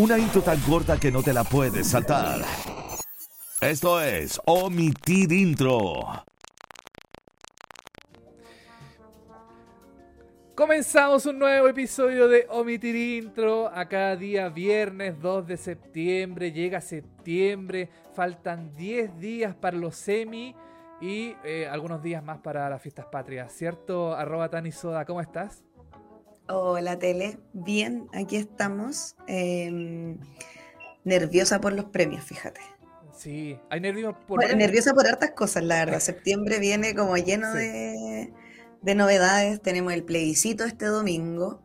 Una intro tan corta que no te la puedes saltar. Esto es Omitir Intro. Comenzamos un nuevo episodio de Omitir Intro. Acá día viernes 2 de septiembre. Llega septiembre. Faltan 10 días para los semi y eh, algunos días más para las fiestas patrias. ¿Cierto? Arroba Tani Soda, ¿cómo estás? Hola Tele, bien, aquí estamos. Em, nerviosa por los premios, fíjate. Sí, hay nervios por... nerviosa por hartas cosas, la verdad. Septiembre viene como lleno de, novedades. Tenemos el plebiscito este domingo,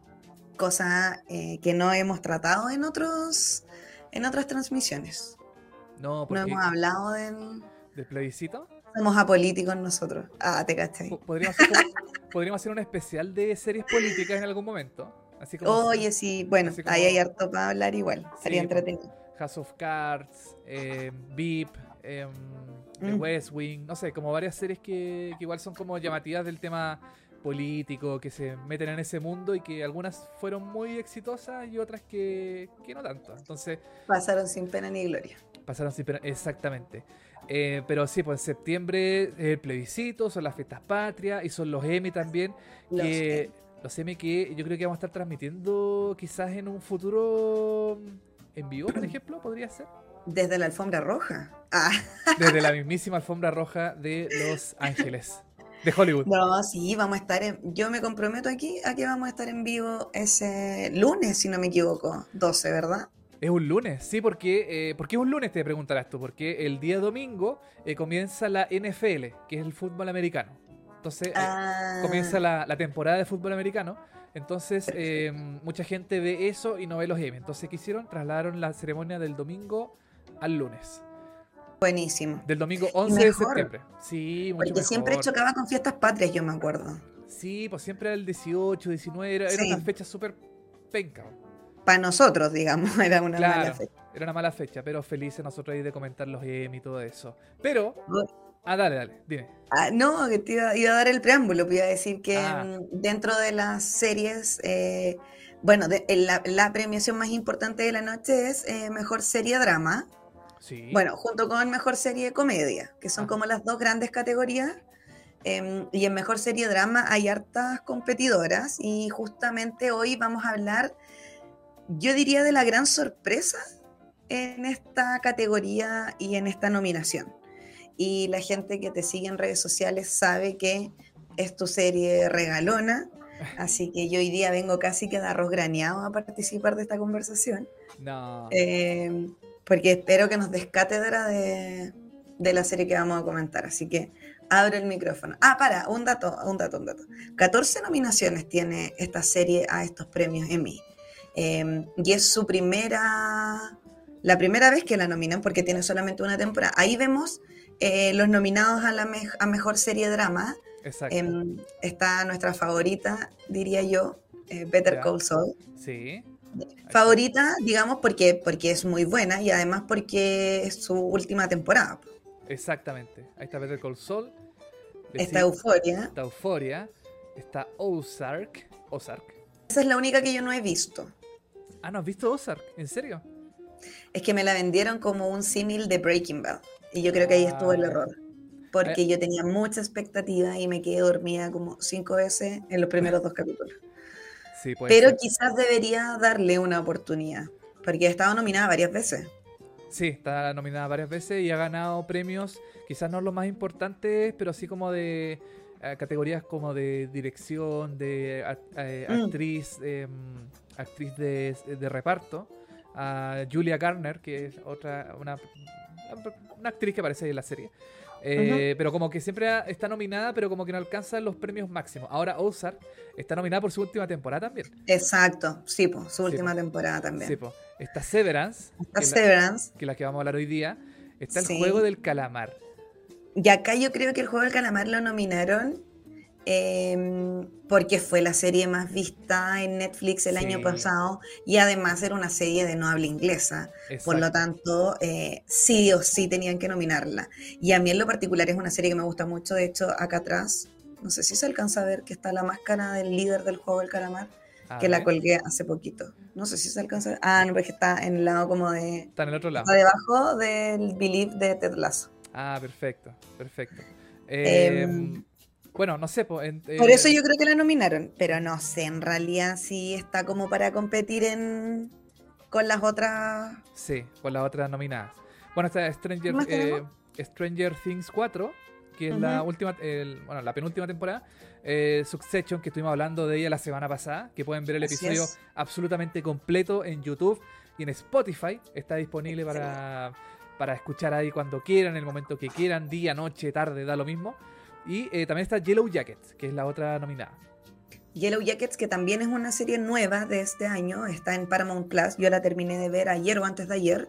cosa eh, que no hemos tratado en otros en otras transmisiones. No, porque... no hemos hablado del... ¿Del plebiscito? Somos apolíticos nosotros. Ah, te cachai. Podríamos podríamos hacer un especial de series políticas en algún momento. Así como, Oye, sí, bueno, ahí hay harto para hablar igual. Sería entretenido. House of Cards, eh, Beep, eh, The mm. West Wing, no sé, como varias series que, igual son como llamativas del tema político, que se meten en ese mundo y que algunas fueron muy exitosas y otras que, que no tanto. Entonces. Pasaron sin pena ni gloria. Pasaron sin pena, exactamente. Eh, pero sí, pues en septiembre es el plebiscito, son las fiestas patrias y son los Emmy también. Que, los Emmy que yo creo que vamos a estar transmitiendo quizás en un futuro en vivo, por ejemplo, podría ser. Desde la alfombra roja. Ah. Desde la mismísima alfombra roja de Los Ángeles. De Hollywood. No, sí, vamos a estar en, yo me comprometo aquí a que vamos a estar en vivo ese lunes, si no me equivoco, 12, ¿verdad? Es un lunes, sí, porque eh, ¿por qué es un lunes? Te preguntarás tú. Porque el día domingo eh, comienza la NFL, que es el fútbol americano. Entonces eh, ah. comienza la, temporada de fútbol americano. Entonces mucha gente ve eso y no ve los Emmy. Entonces, ¿qué hicieron? Trasladaron la ceremonia del domingo al lunes. Buenísimo. Del domingo 11 de septiembre. Sí, mucho Porque siempre chocaba con fiestas patrias, yo me acuerdo. Sí, pues siempre era el 18, 19, era, una fecha súper penca para nosotros, digamos, era una mala fecha. Era una mala fecha, pero felices nosotros ahí de comentar los EM y todo eso. Pero. Ah, dale, dale, dime. Ah, no, que te iba, a dar el preámbulo, iba a decir que ah. mm, dentro de las series, eh, bueno, la, premiación más importante de la noche es eh, Mejor Serie Drama. Sí. Bueno, junto con Mejor Serie Comedia, que son ah. como las dos grandes categorías. Em, y en Mejor Serie Drama hay hartas competidoras y justamente hoy vamos a hablar yo diría de la gran sorpresa en esta categoría y en esta nominación. Y la gente que te sigue en redes sociales sabe que es tu serie regalona, así que yo hoy día vengo casi que de arroz graneado a participar de esta conversación. No. Eh, porque espero que nos des cátedra de, de la serie que vamos a comentar, así que abro el micrófono. Ah, para, un dato, un dato, un dato. 14 nominaciones tiene esta serie a estos premios Emmy. Em, y es su primera, la primera vez que la nominan porque tiene solamente una temporada. Ahí vemos eh, los nominados a la a mejor serie drama. Exacto. Em, está nuestra favorita, diría yo, eh, Better Call Saul. Sí. Favorita, digamos, porque, porque es muy buena y además porque es su última temporada. Exactamente. Ahí está Better Call Saul. Está Euforia. Está Euforia. Está Ozark. Ozark. Esa es la única que yo no he visto. Ah, ¿no has visto Ozark? ¿En serio? Es que me la vendieron como un símil de Breaking Bad. Y yo creo que ahí estuvo el ah. error. Porque eh. yo tenía mucha expectativa y me quedé dormida como cinco veces en los primeros dos capítulos. Sí, Pero quizás debería darle una oportunidad. Porque ha estado nominada varias veces. Sí, está nominada varias veces y ha ganado premios, quizás no los más importantes, pero así como de eh, categorías como de dirección, de eh, mm. actriz. Em, actriz de, reparto, a Julia Garner, que es otra, una, una actriz que aparece en la serie. Eh, pero como que siempre está nominada, pero como que no alcanza los premios máximos. Ahora Ozark está nominada por su última temporada también. Exacto, sí, pues, su última temporada también. Sí, Está Severance. Está Severance. que es la que vamos a hablar hoy día. Está el juego del calamar. Y acá yo creo que el juego del calamar lo nominaron Em, porque fue la serie más vista en Netflix el año pasado y además era una serie de no habla inglesa. Por lo tanto, eh, sí o sí tenían que nominarla. Y a mí en lo particular es una serie que me gusta mucho. De hecho, acá atrás, no sé si se alcanza a ver que está la máscara del líder del juego del calamar. que la colgué hace poquito. No sé si se alcanza. Ah, no, porque está en el lado como de. Está en el otro lado. Está debajo del Believe de Ted Lasso. Ah, perfecto, perfecto. Em, bueno, no sé. por eso yo creo que la nominaron, pero no sé en realidad si está como para competir en con las otras. Sí, con las otras nominadas. Bueno, está Stranger, eh, Stranger Things 4, que es la última, bueno, la penúltima temporada. Eh, Succession, que estuvimos hablando de ella la semana pasada, que pueden ver el episodio absolutamente completo en YouTube y en Spotify. Está disponible para, para escuchar ahí cuando quieran, en el momento que quieran, día, noche, tarde, da lo mismo. Y eh, también está Yellow Jackets, que es la otra nominada. Yellow Jackets, que también es una serie nueva de este año, está en Paramount Plus. Yo la terminé de ver ayer o antes de ayer.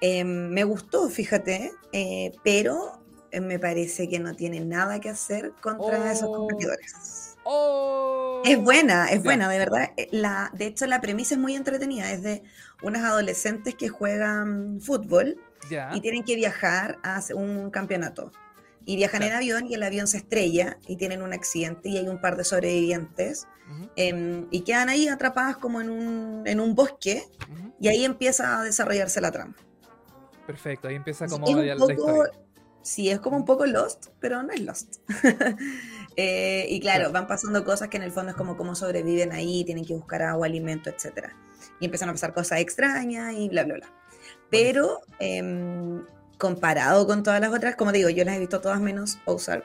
Em, me gustó, fíjate, eh, pero eh, me parece que no tiene nada que hacer contra esos oh. competidores. Oh. Es buena, es buena, de verdad. La, de hecho, la premisa es muy entretenida. Es de unas adolescentes que juegan fútbol y tienen que viajar a un campeonato y viajan en avión y el avión se estrella y tienen un accidente y hay un par de sobrevivientes em, y quedan ahí atrapadas como en un, en un bosque y ahí empieza a desarrollarse la trama. Perfecto, ahí empieza como la, historia. Sí, es como un poco Lost, pero no es Lost. Eh, y claro, van pasando cosas que en el fondo es como cómo sobreviven ahí, tienen que buscar agua, alimento, etc. Y empiezan a pasar cosas extrañas y bla, bla, bla. Pero em, comparado con todas las otras, como digo, yo las he visto todas menos Ozark.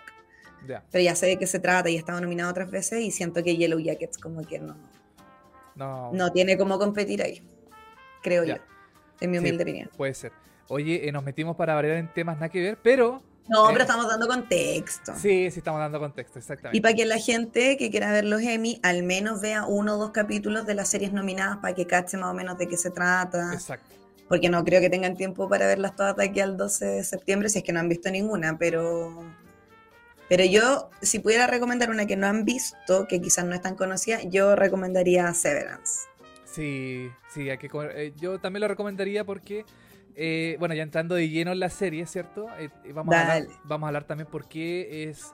Pero ya sé de qué se trata y he estado nominado otras veces y siento que Yellow Jackets como que no, no. tiene cómo competir ahí, creo yo, en mi humilde opinión. Puede ser. Oye, eh, nos metimos para variar en temas nada que ver, pero... No, pero estamos dando contexto. Sí, sí, estamos dando contexto, exactamente. Y para que la gente que quiera ver los Emmy al menos vea uno o dos capítulos de las series nominadas para que cache más o menos de qué se trata. Exacto porque no creo que tengan tiempo para verlas todas de aquí al 12 de septiembre, si es que no han visto ninguna, pero, pero yo, si pudiera recomendar una que no han visto, que quizás no es tan conocida, yo recomendaría Severance. Sí, sí, hay que, eh, yo también lo recomendaría porque, eh, bueno, ya entrando de lleno en la serie, ¿cierto? Eh, vamos, a hablar, vamos a hablar también por qué es...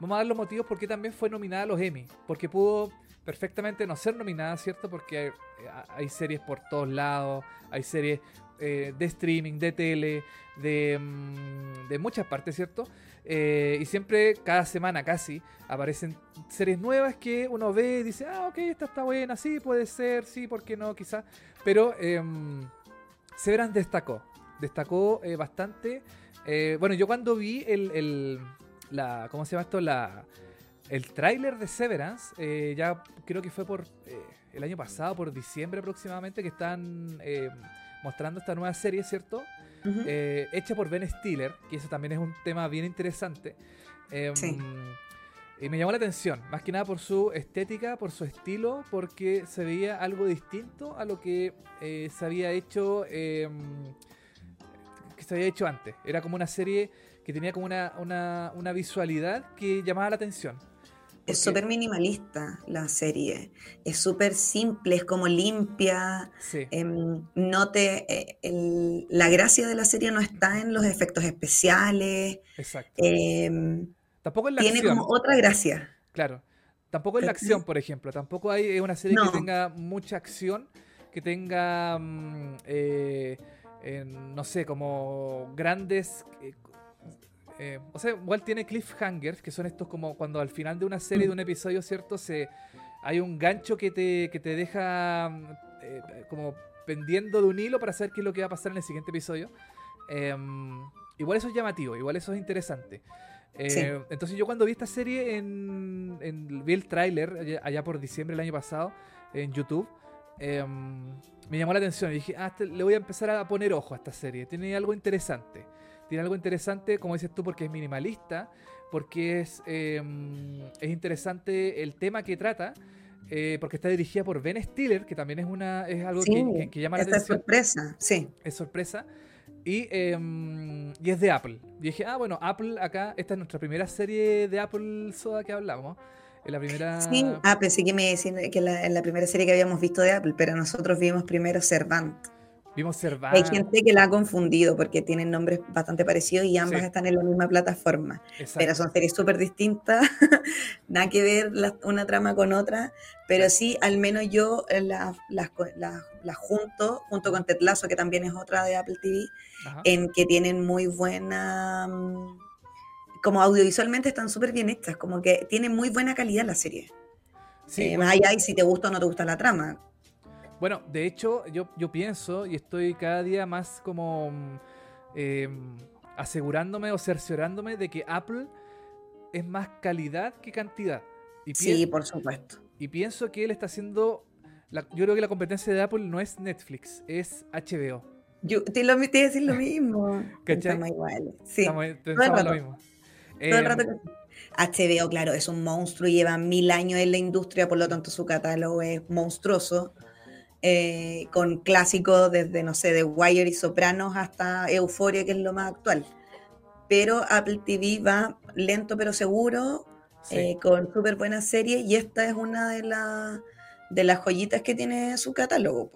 Vamos a dar los motivos por qué también fue nominada a los Emmy, porque pudo perfectamente no ser nominada, ¿cierto? Porque hay, series por todos lados, hay series eh, de streaming, de tele, de, mm, de muchas partes, ¿cierto? Eh, y siempre, cada semana casi, aparecen series nuevas que uno ve y dice, ah, ok, esta está buena, sí, puede ser, sí, ¿por qué no? Quizás. Pero eh, Severance destacó, destacó eh, bastante. bueno, yo cuando vi el, el, la, ¿cómo se llama esto? La, el tráiler de Severance, ya creo que fue por el año pasado, por diciembre aproximadamente, que están eh, mostrando esta nueva serie, ¿cierto? Eh, hecha por Ben Stiller, que eso también es un tema bien interesante. Em, y me llamó la atención, más que nada por su estética, por su estilo, porque se veía algo distinto a lo que eh, se había hecho em, que se había hecho antes. Era como una serie que tenía como una, una, una visualidad que llamaba la atención. Es súper minimalista la serie. Es súper simple, es como limpia. Em, no te, eh, la gracia de la serie no está en los efectos especiales. Exacto. Em, Tampoco en la tiene como otra gracia. Claro. Tampoco en la acción, por ejemplo. Tampoco hay una serie que tenga mucha acción, que tenga, mm, eh, no sé, como grandes eh, o sea, igual tiene cliffhangers, que son estos como cuando al final de una serie, de un episodio, ¿cierto? Se, hay un gancho que te, que te deja eh, como pendiendo de un hilo para saber qué es lo que va a pasar en el siguiente episodio. Em, igual eso es llamativo, igual eso es interesante. Eh, entonces yo cuando vi esta serie, en, vi el tráiler allá, por diciembre del año pasado en YouTube, em, me llamó la atención y dije, ah, este, le voy a empezar a poner ojo a esta serie, tiene algo interesante tiene algo interesante, como dices tú, porque es minimalista, porque es, em, es interesante el tema que trata, eh, porque está dirigida por Ben Stiller, que también es una es algo que, llama la atención. Es sorpresa, sí. Es sorpresa. Y, em, y, es de Apple. Y dije, ah, bueno, Apple acá, esta es nuestra primera serie de Apple Soda que hablamos. En la primera... Sí, ah, pensé que me decían que la, en la primera serie que habíamos visto de Apple, pero nosotros vimos primero Servant. Vimos Hay gente que la ha confundido porque tienen nombres bastante parecidos y ambas están en la misma plataforma. Pero son series súper distintas, nada que ver una trama con otra, pero sí, al menos yo eh, las la, junto, junto con Tetlazo, que también es otra de Apple TV, en que tienen muy buena... Mm, como audiovisualmente están súper bien hechas, como que tienen muy buena calidad la serie. Sí, eh, más allá y si te gusta o no te gusta la trama bueno, de hecho, yo, yo pienso y estoy cada día más como em, asegurándome o cerciorándome de que Apple es más calidad que cantidad. Y sí, por supuesto. Y pienso que él está haciendo. yo creo que la competencia de Apple no es Netflix, es HBO. Yo te, lo, te a decir lo mismo. Estamos iguales. Sí. Estamos, lo mismo. Todo el rato em, HBO, claro, es un monstruo, lleva mil años en la industria, por lo tanto su catálogo es monstruoso. Eh, con clásicos desde, no sé, de Wire y Sopranos hasta Euforia, que es lo más actual. Pero Apple TV va lento pero seguro, eh, con súper buenas series, y esta es una de, de las joyitas que tiene su catálogo.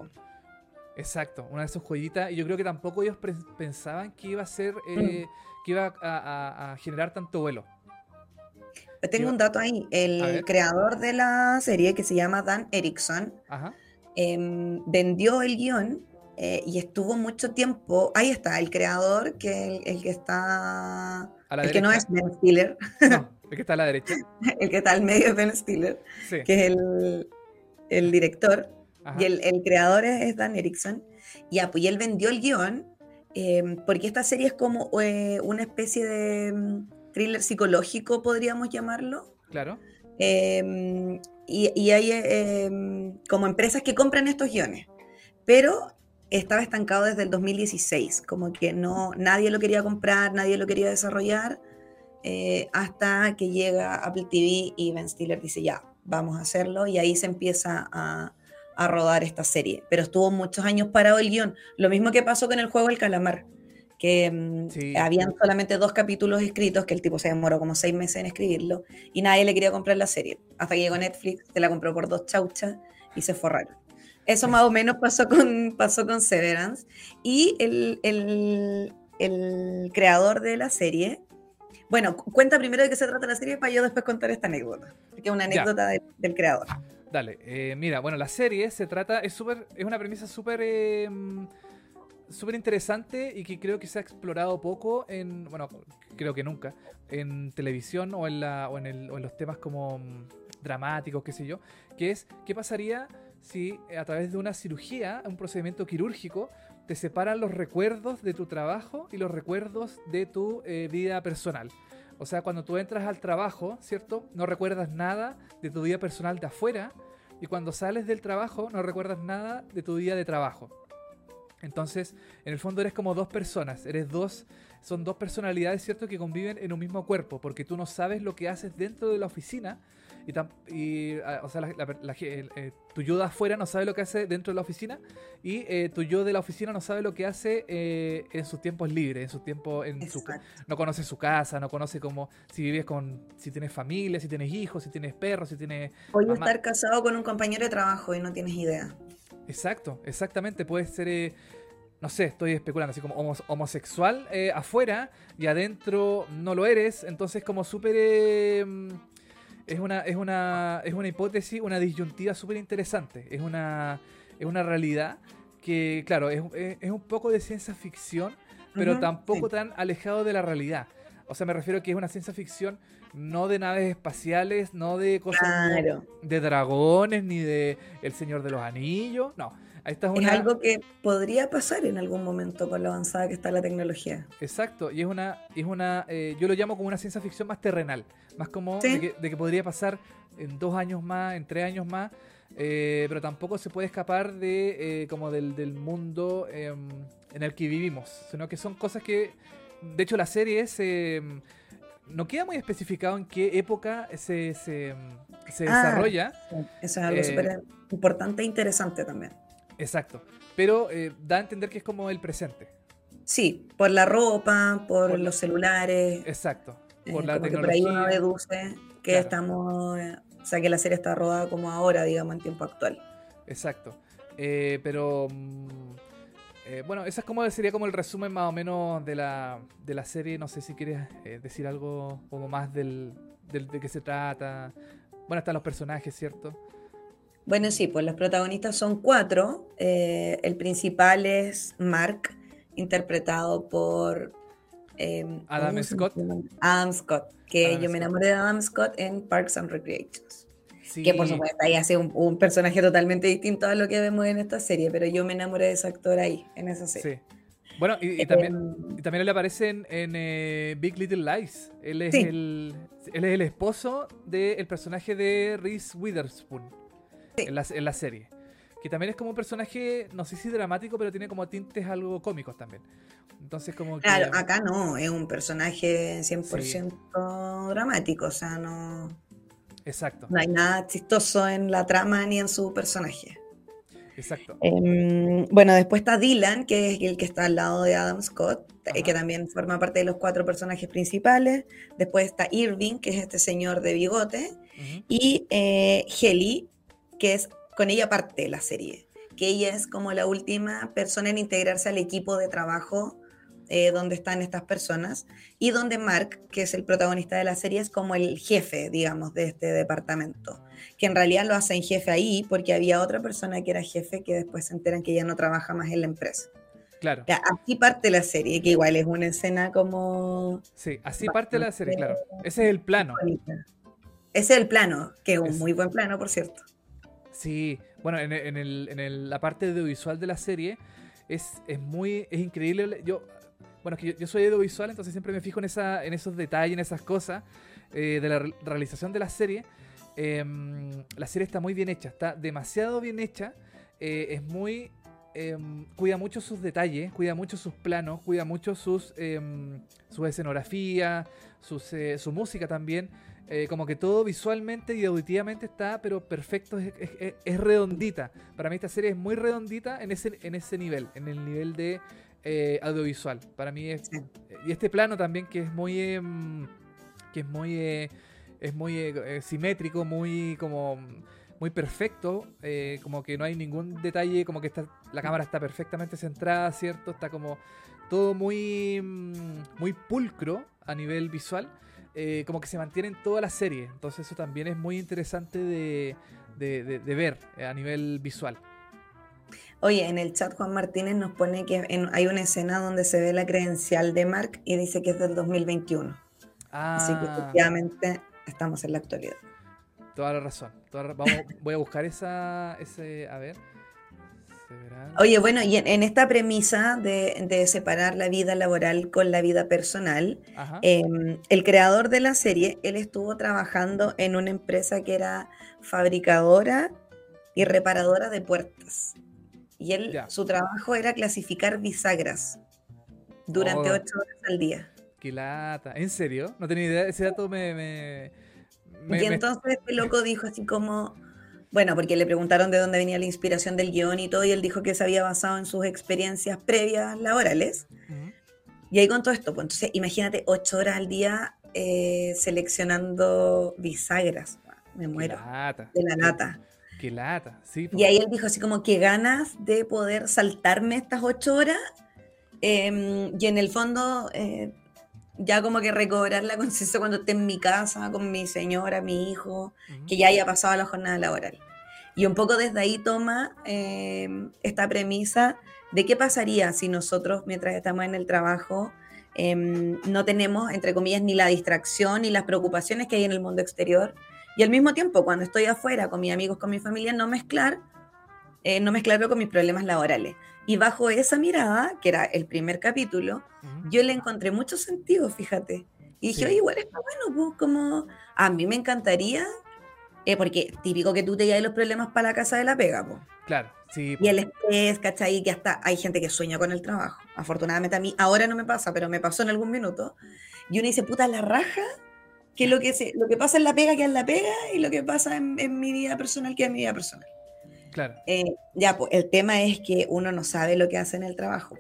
Exacto, una de sus joyitas, y yo creo que tampoco ellos pensaban que iba a ser, eh, mm. que iba a, generar tanto vuelo. Tengo un dato ahí, el creador de la serie, que se llama Dan Erickson, Ajá Em, vendió el guion eh, y estuvo mucho tiempo. Ahí está, el creador, que el, que está. el que no es Ben Stiller. el que está a la derecha. el que está al medio es Ben Stiller, que es el, director. Y el, creador es, Dan Erickson. Y, pues, él vendió el guion em, porque esta serie es como eh, una especie de mm, thriller psicológico, podríamos llamarlo. Claro. Em, y, hay em, como empresas que compran estos guiones, pero estaba estancado desde el 2016, como que no, nadie lo quería comprar, nadie lo quería desarrollar, eh, hasta que llega Apple TV y Ben Stiller dice, ya, vamos a hacerlo, y ahí se empieza a, a rodar esta serie. Pero estuvo muchos años parado el guion, lo mismo que pasó con el juego El Calamar que mm, habían solamente dos capítulos escritos, que el tipo se demoró como seis meses en escribirlo, y nadie le quería comprar la serie. Hasta que llegó Netflix, se la compró por dos chauchas y se forraron. Eso más o menos pasó con, pasó con Severance. Y el, el, el creador de la serie, bueno, cuenta primero de qué se trata la serie para yo después contar esta anécdota, que es una anécdota del creador. Dale, eh, mira, bueno, la serie se trata, es súper, es una premisa súper... Eh, súper interesante y que creo que se ha explorado poco en, bueno, creo que nunca, en televisión o en, la, o en, el, o en los temas como mm, dramáticos, qué sé yo, que es qué pasaría si a través de una cirugía, un procedimiento quirúrgico, te separan los recuerdos de tu trabajo y los recuerdos de tu eh, vida personal. O sea, cuando tú entras al trabajo, ¿cierto? No recuerdas nada de tu vida personal de afuera y cuando sales del trabajo no recuerdas nada de tu día de trabajo. Entonces, en el fondo eres como dos personas, eres dos, son dos personalidades, ¿cierto?, que conviven en un mismo cuerpo, porque tú no sabes lo que haces dentro de la oficina, y, ah, o sea, eh, tu yo de afuera no sabe lo que hace dentro de la oficina, y eh, tu yo de la oficina no sabe lo que hace eh, en sus tiempos libres, en sus tiempos, en su, no conoce su casa, no conoce cómo, si vives con, si tienes familia, si tienes hijos, si tienes perros, si tienes... Puedes estar casado con un compañero de trabajo y no tienes idea. Exacto, exactamente. Puede ser, eh, no sé, estoy especulando, así como homosexual eh, afuera y adentro no lo eres. Entonces, como súper. Eh, es, una, es, una, es una hipótesis, una disyuntiva súper interesante. Es una, es una realidad que, claro, es, un poco de ciencia ficción, pero tampoco tan alejado de la realidad. O sea, me refiero a que es una ciencia ficción no de naves espaciales, no de cosas de dragones, ni de El Señor de los Anillos, no. Esta es, algo que podría pasar en algún momento con lo avanzada que está la tecnología. Exacto, y es una, es una eh, yo lo llamo como una ciencia ficción más terrenal, más como de, que, podría pasar en dos años más, en tres años más, eh, pero tampoco se puede escapar de eh, como del, del mundo em, en el que vivimos, sino que son cosas que, de hecho la serie es em, no queda muy especificado en qué época se, se, ah, desarrolla. eso es algo eh, súper importante e interesante también. Exacto. Pero eh, da a entender que es como el presente. Sí, por la ropa, por, los celulares. Exacto. Eh, por la tecnología. por ahí uno deduce que estamos. O sea, que la serie está rodada como ahora, digamos, en tiempo actual. Exacto. pero. Mm, Eh, bueno, esa es como sería como el resumen más o menos de la, de la serie. No sé si quieres eh, decir algo como más del, de qué se trata. Bueno, están los personajes, ¿cierto? Bueno, sí, pues los protagonistas son cuatro. Eh, el principal es Mark, interpretado por em, Adam Scott. Adam Scott, que yo me enamoré de Adam Scott en Parks and Recreations. Que por supuesto ahí hace un, personaje totalmente distinto a lo que vemos en esta serie, pero yo me enamoré de ese actor ahí, en esa serie. Sí. Bueno, y, también, em, y también le aparece en, eh, Big Little Lies. Él es, el, él es el esposo del personaje de Reese Witherspoon en, la, en la serie. Que también es como un personaje, no sé si dramático, pero tiene como tintes algo cómicos también. Entonces, como Claro, acá no, es un personaje 100% dramático, o sea, no. Exacto. No hay nada chistoso en la trama ni en su personaje. Exacto. Em, bueno, después está Dylan, que es el que está al lado de Adam Scott, eh, que también forma parte de los cuatro personajes principales. Después está Irving, que es este señor de bigote. Y eh, que es con ella parte de la serie, que ella es como la última persona en integrarse al equipo de trabajo eh, donde están estas personas, y donde Mark, que es el protagonista de la serie, es como el jefe, digamos, de este departamento, que en realidad lo hacen jefe ahí porque había otra persona que era jefe que después se enteran que ya no trabaja más en la empresa. Claro. así parte la serie, que igual es una escena como... Sí, así parte la serie, claro. Ese es el plano. Ese es el plano, que es un muy buen plano, por cierto. Sí, bueno, en, en, el, en la parte audiovisual de la serie es, es muy, es increíble. Yo bueno, es que yo, soy audiovisual, entonces siempre me fijo en, esa, en esos detalles, en esas cosas eh, de la realización de la serie. Em, la serie está muy bien hecha, está demasiado bien hecha. Eh, es muy. Em, cuida mucho sus detalles, cuida mucho sus planos, cuida mucho sus, em, su escenografía, eh, su música también. como que todo visualmente y auditivamente está, pero perfecto, es, es, redondita. Para mí esta serie es muy redondita en ese, en ese nivel, en el nivel de eh, audiovisual. Para mí es. Y este plano también que es muy. Em, que es muy. Eh, es muy eh, simétrico, muy como. Muy perfecto, como que no hay ningún detalle, como que está, la cámara está perfectamente centrada, ¿cierto? Está como todo muy, mm, muy pulcro a nivel visual, como que se mantiene en toda la serie. Entonces eso también es muy interesante de, de ver a nivel visual. Oye, en el chat Juan Martínez nos pone que hay una escena donde se ve la credencial de Mark y dice que es del 2021. Así que ah. efectivamente estamos en la actualidad. Toda la razón. voy a buscar esa, ese, a ver. Oye, bueno, y en, esta premisa de, separar la vida laboral con la vida personal, em, el creador de la serie, él estuvo trabajando en una empresa que era fabricadora y reparadora de puertas. Y él, su trabajo era clasificar bisagras durante oh. ocho horas al día. Qué lata. ¿En serio? No tenía idea. Ese dato me. y entonces este loco dijo así como. Bueno, porque le preguntaron de dónde venía la inspiración del guion y todo, y él dijo que se había basado en sus experiencias previas laborales. Y ahí con todo esto, pues entonces imagínate ocho horas al día eh, seleccionando bisagras. Me muero. De la lata. Qué lata, sí. Y ahí él dijo así como que ganas de poder saltarme estas ocho horas em, y en el fondo eh, ya como que recobrar la conciencia cuando esté en mi casa con mi señora, mi hijo, que ya haya pasado la jornada laboral. Y un poco desde ahí toma em, esta premisa de qué pasaría si nosotros mientras estamos en el trabajo em, no tenemos, entre comillas, ni la distracción ni las preocupaciones que hay en el mundo exterior y al mismo tiempo, cuando estoy afuera con mis amigos, con mi familia, no mezclar, eh, no mezclarlo con mis problemas laborales. Y bajo esa mirada, que era el primer capítulo, yo le encontré mucho sentido, fíjate. Y dije, oye, igual está bueno, pues como a mí me encantaría, eh, porque típico que tú te lleves los problemas para la casa de la pega, pues. Claro, sí. Y el estrés, ¿cachai? Que hasta hay gente que sueña con el trabajo. Afortunadamente a mí ahora no me pasa, pero me pasó en algún minuto. Y uno dice, puta, la raja que lo que, se, lo que pasa en la pega que en la pega y lo que pasa en, mi vida personal que en mi vida personal. Claro. Eh, ya, pues el tema es que uno no sabe lo que hace en el trabajo.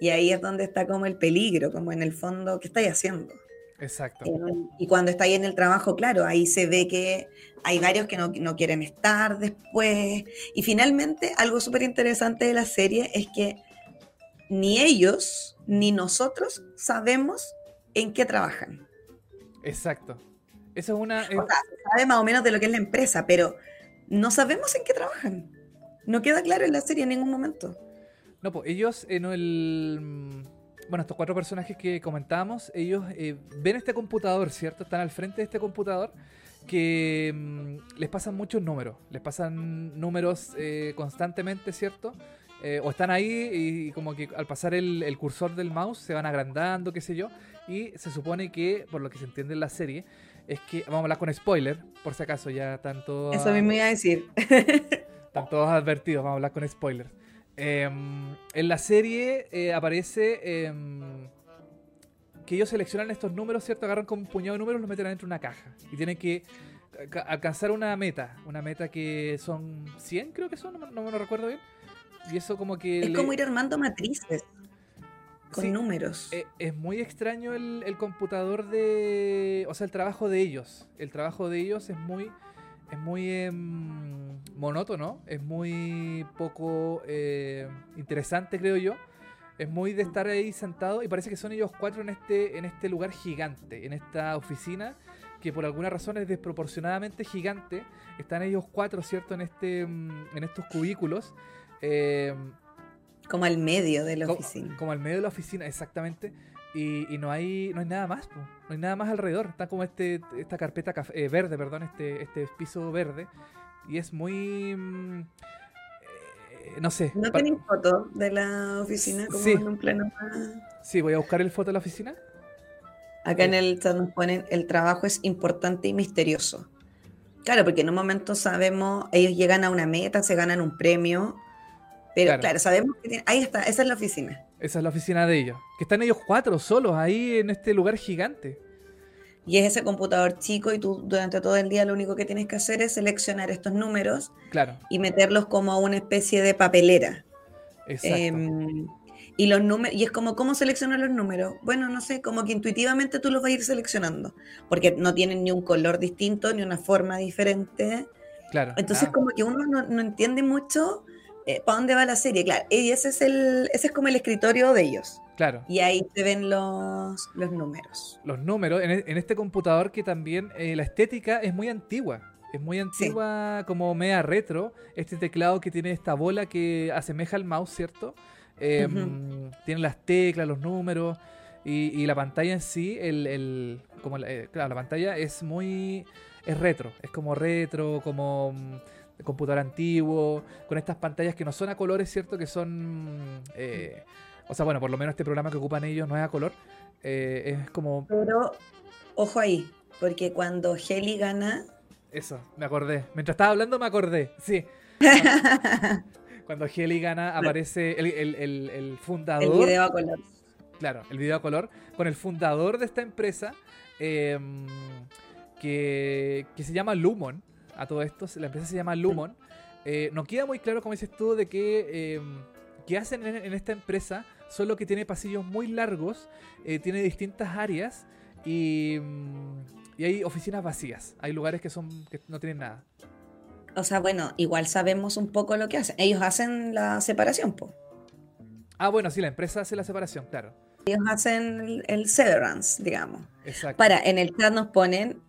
Y ahí es donde está como el peligro, como en el fondo, ¿qué estáis haciendo? Exacto. Eh, y cuando estáis en el trabajo, claro, ahí se ve que hay varios que no, no quieren estar después. Y finalmente, algo súper interesante de la serie es que ni ellos ni nosotros sabemos en qué trabajan. Exacto. Eso es una. O sea, se sabe más o menos de lo que es la empresa, pero no sabemos en qué trabajan. No queda claro en la serie en ningún momento. No, pues ellos en el. Bueno, estos cuatro personajes que comentábamos, ellos eh, ven este computador, ¿cierto? Están al frente de este computador que mm, les pasan muchos números. Les pasan números eh, constantemente, ¿cierto? Eh, o están ahí y, como que al pasar el, cursor del mouse se van agrandando, qué sé yo. Y se supone que, por lo que se entiende en la serie, es que, vamos a hablar con spoiler, por si acaso ya tanto... Eso mismo iba a decir. Están todos advertidos, vamos a hablar con spoilers. Em, en la serie eh, aparece em, que ellos seleccionan estos números, ¿cierto? Agarran con un puñado de números y los meten dentro de una caja. Y tienen que alcanzar una meta. Una meta que son 100, creo que son, no, me lo recuerdo bien. Y eso como que... Es como ir armando matrices. Con números. Eh, es muy extraño el, el computador de... O sea, el trabajo de ellos. El trabajo de ellos es muy es muy em, monótono, es muy poco eh, interesante, creo yo. Es muy de estar ahí sentado y parece que son ellos cuatro en este, en este lugar gigante, en esta oficina que por alguna razón es desproporcionadamente gigante. Están ellos cuatro, ¿cierto? En, este, em, en estos cubículos. Em, como al medio de la oficina. Como al medio de la oficina, exactamente. Y, no hay no hay nada más, no hay nada más alrededor. Está como este esta carpeta eh, verde, perdón, este, este piso verde. Y es muy... Mm, eh, no sé. ¿No tenéis foto de la oficina como en un plano Sí, voy a buscar el foto de la oficina. Acá en el chat nos ponen, el trabajo es importante y misterioso. Claro, porque en un momento sabemos, ellos llegan a una meta, se ganan un premio, pero claro, sabemos que ahí está, esa es la oficina. Esa es la oficina de ellos. Que están ellos cuatro solos ahí en este lugar gigante. Y es ese computador chico y tú durante todo el día lo único que tienes que hacer es seleccionar estos números claro. y meterlos como a una especie de papelera. Exacto. Em, y los números, y es como, ¿cómo seleccionar los números? Bueno, no sé, como que intuitivamente tú los vas a ir seleccionando, porque no tienen ni un color distinto, ni una forma diferente. Claro. Entonces, como que uno no, no entiende mucho eh, ¿para dónde va la serie? Claro, y ese es, el, ese es como el escritorio de ellos. Claro. Y ahí se ven los, los números. Los números, en, e, este computador que también eh, la estética es muy antigua. Es muy antigua, como media retro. Este teclado que tiene esta bola que asemeja al mouse, ¿cierto? Em, tiene las teclas, los números. Y, la pantalla en sí, el, como eh, claro, la pantalla es muy. es retro. Es como retro, como mm, computador antiguo, con estas pantallas que no son a colores, ¿cierto? Que son... Eh, o sea, bueno, por lo menos este programa que ocupan ellos no es a color. Eh, es como... Pero, ojo ahí, porque cuando Heli gana... Eso, me acordé. Mientras estaba hablando me acordé, sí. Cuando Heli gana aparece el, el, el, fundador... El video a color. Claro, el video a color. Con el fundador de esta empresa, em, que, que se llama Lumon a todo esto. La empresa se llama Lumon. Eh, no queda muy claro, como dices tú, de qué, eh, hacen en, esta empresa. Solo que tiene pasillos muy largos, eh, tiene distintas áreas y, mm, y, hay oficinas vacías. Hay lugares que, son, que no tienen nada. O sea, bueno, igual sabemos un poco lo que hacen. Ellos hacen la separación, po. Ah, bueno, sí, la empresa hace la separación, claro. Ellos hacen el, severance, digamos. Exacto. Para, en el chat nos ponen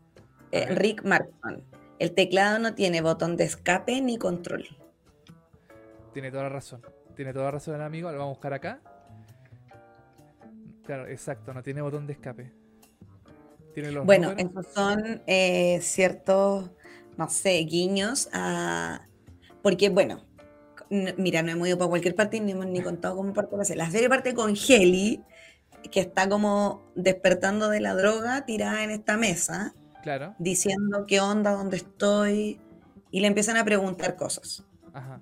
Rick Markman. El teclado no tiene botón de escape ni control. Tiene toda la razón. Tiene toda la razón el amigo. Lo vamos a buscar acá. Claro, exacto. No tiene botón de escape. ¿Tiene los bueno, esos son eh, ciertos, no sé, guiños a... Porque, bueno, mira, no hemos ido para cualquier parte ni hemos ni contado cómo parte la serie. La serie parte con Heli, que está como despertando de la droga tirada en esta mesa Diciendo qué onda, dónde estoy. Y le empiezan a preguntar cosas. Ajá.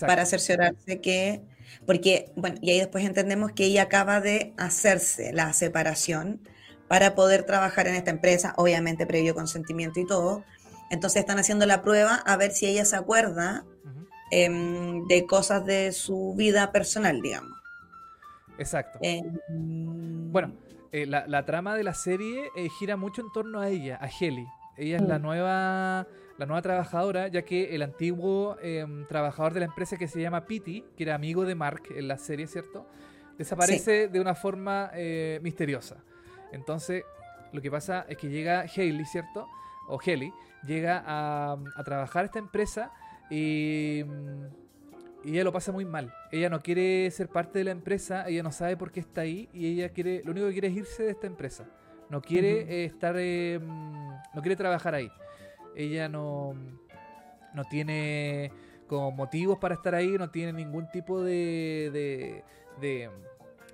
Para cerciorarse que. Porque, bueno, y ahí después entendemos que ella acaba de hacerse la separación para poder trabajar en esta empresa, obviamente previo consentimiento y todo. Entonces están haciendo la prueba a ver si ella se acuerda em, de cosas de su vida personal, digamos. Exacto. Em, bueno, eh, la, trama de la serie eh, gira mucho en torno a ella, a Heli. Ella es la mm. nueva la nueva trabajadora, ya que el antiguo em, trabajador de la empresa que se llama Pity, que era amigo de Mark en la serie, ¿cierto? Desaparece de una forma eh, misteriosa. Entonces, lo que pasa es que llega Haley, ¿cierto? O Haley, llega a, a trabajar esta empresa y, y, ella lo pasa muy mal. Ella no quiere ser parte de la empresa, ella no sabe por qué está ahí y ella quiere, lo único que quiere es irse de esta empresa. No quiere eh, estar, em, no quiere trabajar ahí. Ella no, no tiene como motivos para estar ahí, no tiene ningún tipo de, de,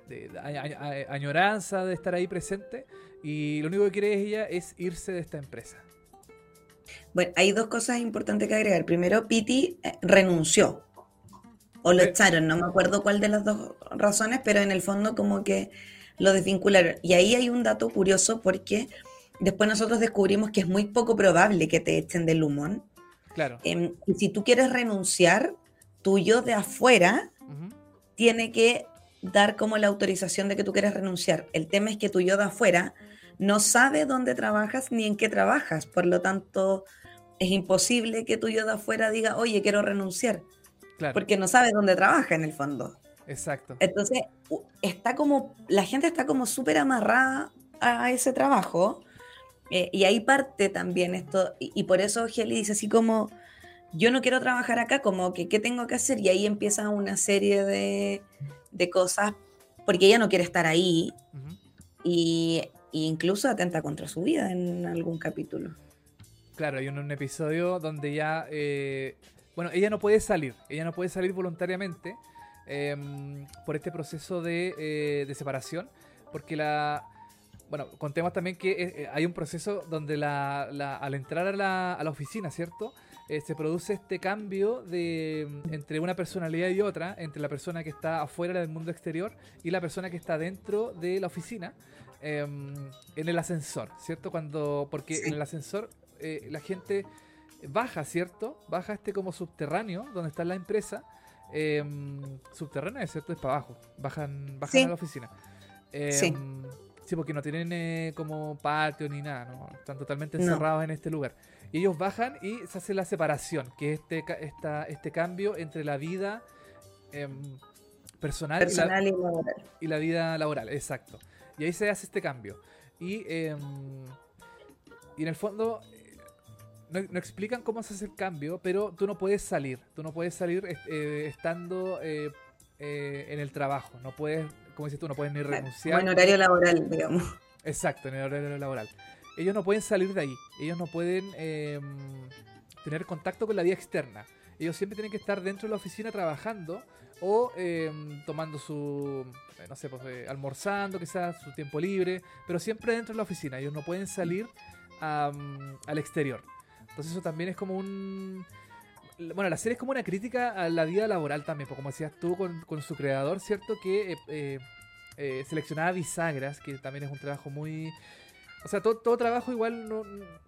de, añoranza de estar ahí presente y lo único que quiere ella es irse de esta empresa. Bueno, hay dos cosas importantes que agregar. Primero, Piti eh, renunció o lo echaron, no me acuerdo cuál de las dos razones, pero en el fondo como que lo desvincularon. Y ahí hay un dato curioso porque después nosotros descubrimos que es muy poco probable que te echen del Lumon. Claro. Em, y si tú quieres renunciar, tu yo de afuera tiene que dar como la autorización de que tú quieres renunciar. El tema es que tu yo de afuera no sabe dónde trabajas ni en qué trabajas. Por lo tanto, es imposible que tu yo de afuera diga, oye, quiero renunciar. Porque no sabe dónde trabaja en el fondo. Exacto. Entonces, está como, la gente está como súper amarrada a ese trabajo. Eh, y ahí parte también esto, y, por eso Geli dice así como, yo no quiero trabajar acá, como que, ¿qué tengo que hacer? Y ahí empieza una serie de, de cosas, porque ella no quiere estar ahí, y, incluso atenta contra su vida en algún capítulo. Claro, hay un, episodio donde ya, eh, bueno, ella no puede salir, ella no puede salir voluntariamente, Em, por este proceso de, eh, de, separación, porque la... Bueno, contemos también que eh, eh, hay un proceso donde la, al entrar a la, a la oficina, ¿cierto? se produce este cambio de, entre una personalidad y otra, entre la persona que está afuera del mundo exterior y la persona que está dentro de la oficina, em, en el ascensor, ¿cierto? Cuando, porque en el ascensor la gente baja, ¿cierto? Baja este como subterráneo donde está la empresa eh, subterránea, ¿cierto? Es para abajo. Bajan, bajan a la oficina. sí. Em, sí. porque no tienen eh, como patio ni nada, ¿no? Están totalmente encerrados en este lugar. Y ellos bajan y se hace la separación, que es este, esta, este cambio entre la vida em, personal, y, la, laboral. y la vida laboral, exacto. Y ahí se hace este cambio. Y, em, y en el fondo no, explican cómo se hace el cambio, pero tú no puedes salir. Tú no puedes salir eh, estando eh, eh, en el trabajo. No puedes, como dices tú, no puedes ni renunciar. en horario laboral, digamos. Exacto, en el horario laboral. Ellos no pueden salir de ahí. Ellos no pueden tener contacto con la vida externa. Ellos siempre tienen que estar dentro de la oficina trabajando o tomando su, no sé, pues, almorzando quizás, su tiempo libre, pero siempre dentro de la oficina. Ellos no pueden salir al exterior. Entonces eso también es como un... Bueno, la serie es como una crítica a la vida laboral también, porque como decías tú con, su creador, ¿cierto? Que eh, eh, eh, seleccionaba bisagras, que también es un trabajo muy... O sea, todo, todo trabajo igual no,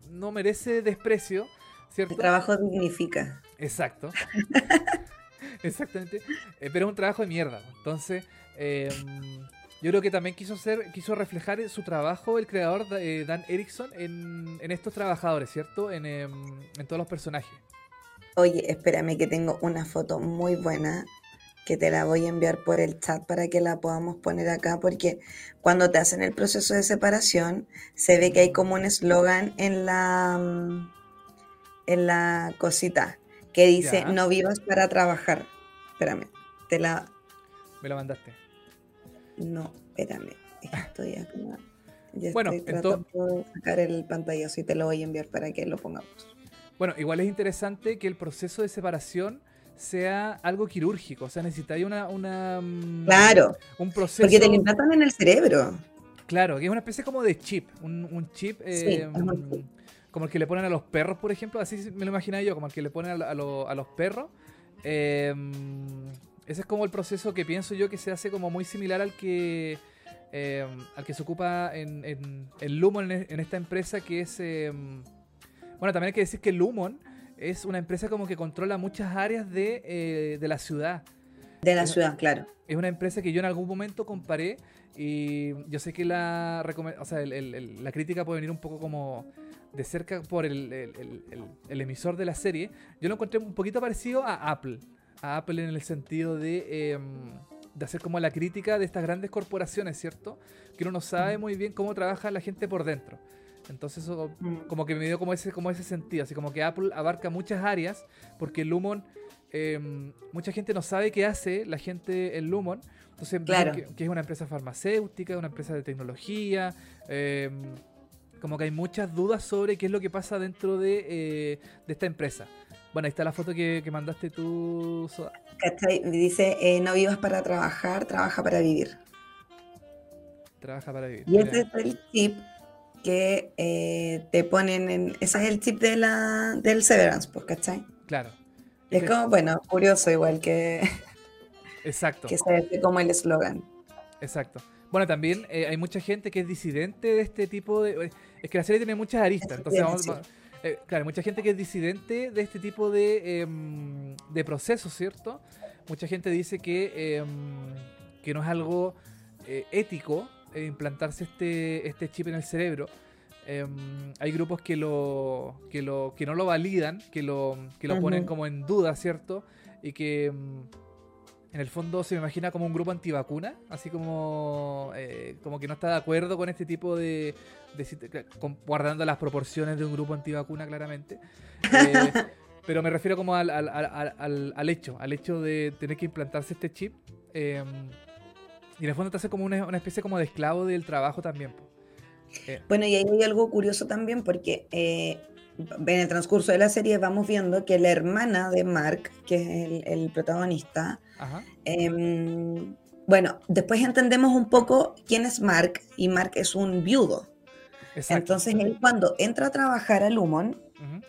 no merece desprecio, ¿cierto? El trabajo dignifica. Exacto. Exactamente. pero es un trabajo de mierda. Entonces, em, yo creo que también quiso hacer, quiso reflejar su trabajo el creador eh, Dan Erickson en, estos trabajadores, ¿cierto? En, em, en, todos los personajes. Oye, espérame que tengo una foto muy buena que te la voy a enviar por el chat para que la podamos poner acá, porque cuando te hacen el proceso de separación, se ve que hay como un eslogan en la mm, en la cosita que dice no vivas para trabajar. Espérame, te la me la mandaste. No, espérame. Estoy acá. Ya bueno, estoy tratando de sacar el pantallazo y te lo voy a enviar para que lo pongamos. Bueno, igual es interesante que el proceso de separación sea algo quirúrgico, o sea, necesitáis una, una mm, claro, un proceso porque te lo implantan en el cerebro. Claro, que es una especie como de chip, un, chip eh, como el que le ponen a los perros, por ejemplo, así me lo imaginaba yo, como el que le ponen a, los perros. Eh, ese es como el proceso que pienso yo que se hace como muy similar al que em, al que se ocupa en, en, Lumon en, esta empresa que es em, bueno también hay que decir que Lumon es una empresa como que controla muchas áreas de, eh, de la ciudad. De la ciudad claro. es una empresa que yo en algún momento comparé y yo sé que la o sea, la crítica puede venir un poco como de cerca por el, emisor de la serie, yo lo encontré un poquito parecido a Apple. A Apple en el sentido de, de hacer como la crítica de estas grandes corporaciones, ¿cierto? Que uno no sabe muy bien cómo trabaja la gente por dentro. Entonces eso como que me dio como ese, como ese sentido, así como que Apple abarca muchas áreas, porque Lumon, em, mucha gente no sabe qué hace la gente en Lumon, entonces que, es una empresa farmacéutica, una empresa de tecnología, em, como que hay muchas dudas sobre qué es lo que pasa dentro de, eh, esta empresa. Bueno, ahí está la foto que, mandaste tú, Soda. Dice, eh, no vivas para trabajar, trabaja para vivir. Trabaja para vivir. Y ese es el chip que eh, te ponen en... Ese es el chip de la, del Severance, pues, ¿cachai? Claro. Es como, bueno, curioso igual que... Exacto. Que se como el eslogan. Exacto. Bueno, también hay mucha gente que es disidente de este tipo de... Es que la serie tiene muchas aristas, entonces vamos, eh, claro, mucha gente que es disidente de este tipo de, em, de procesos, ¿cierto? Mucha gente dice que, em, que no es algo eh, ético eh, implantarse este, este chip en el cerebro. Em, hay grupos que lo, que lo que no lo validan, que lo, que lo ponen como en duda, ¿cierto? Y que en el fondo se me imagina como un grupo antivacuna, así como, eh, como que no está de acuerdo con este tipo de, guardando las proporciones de un grupo antivacuna claramente. Eh, pero me refiero como al, al, hecho, al hecho de tener que implantarse este chip. Em, y en el fondo te hace como una, especie como de esclavo del trabajo también. Eh, bueno, y ahí hay algo curioso también porque en el transcurso de la serie vamos viendo que la hermana de Mark, que es el, protagonista, em, bueno, después entendemos un poco quién es Mark y Mark es un viudo. Entonces él cuando entra a trabajar a Lumon,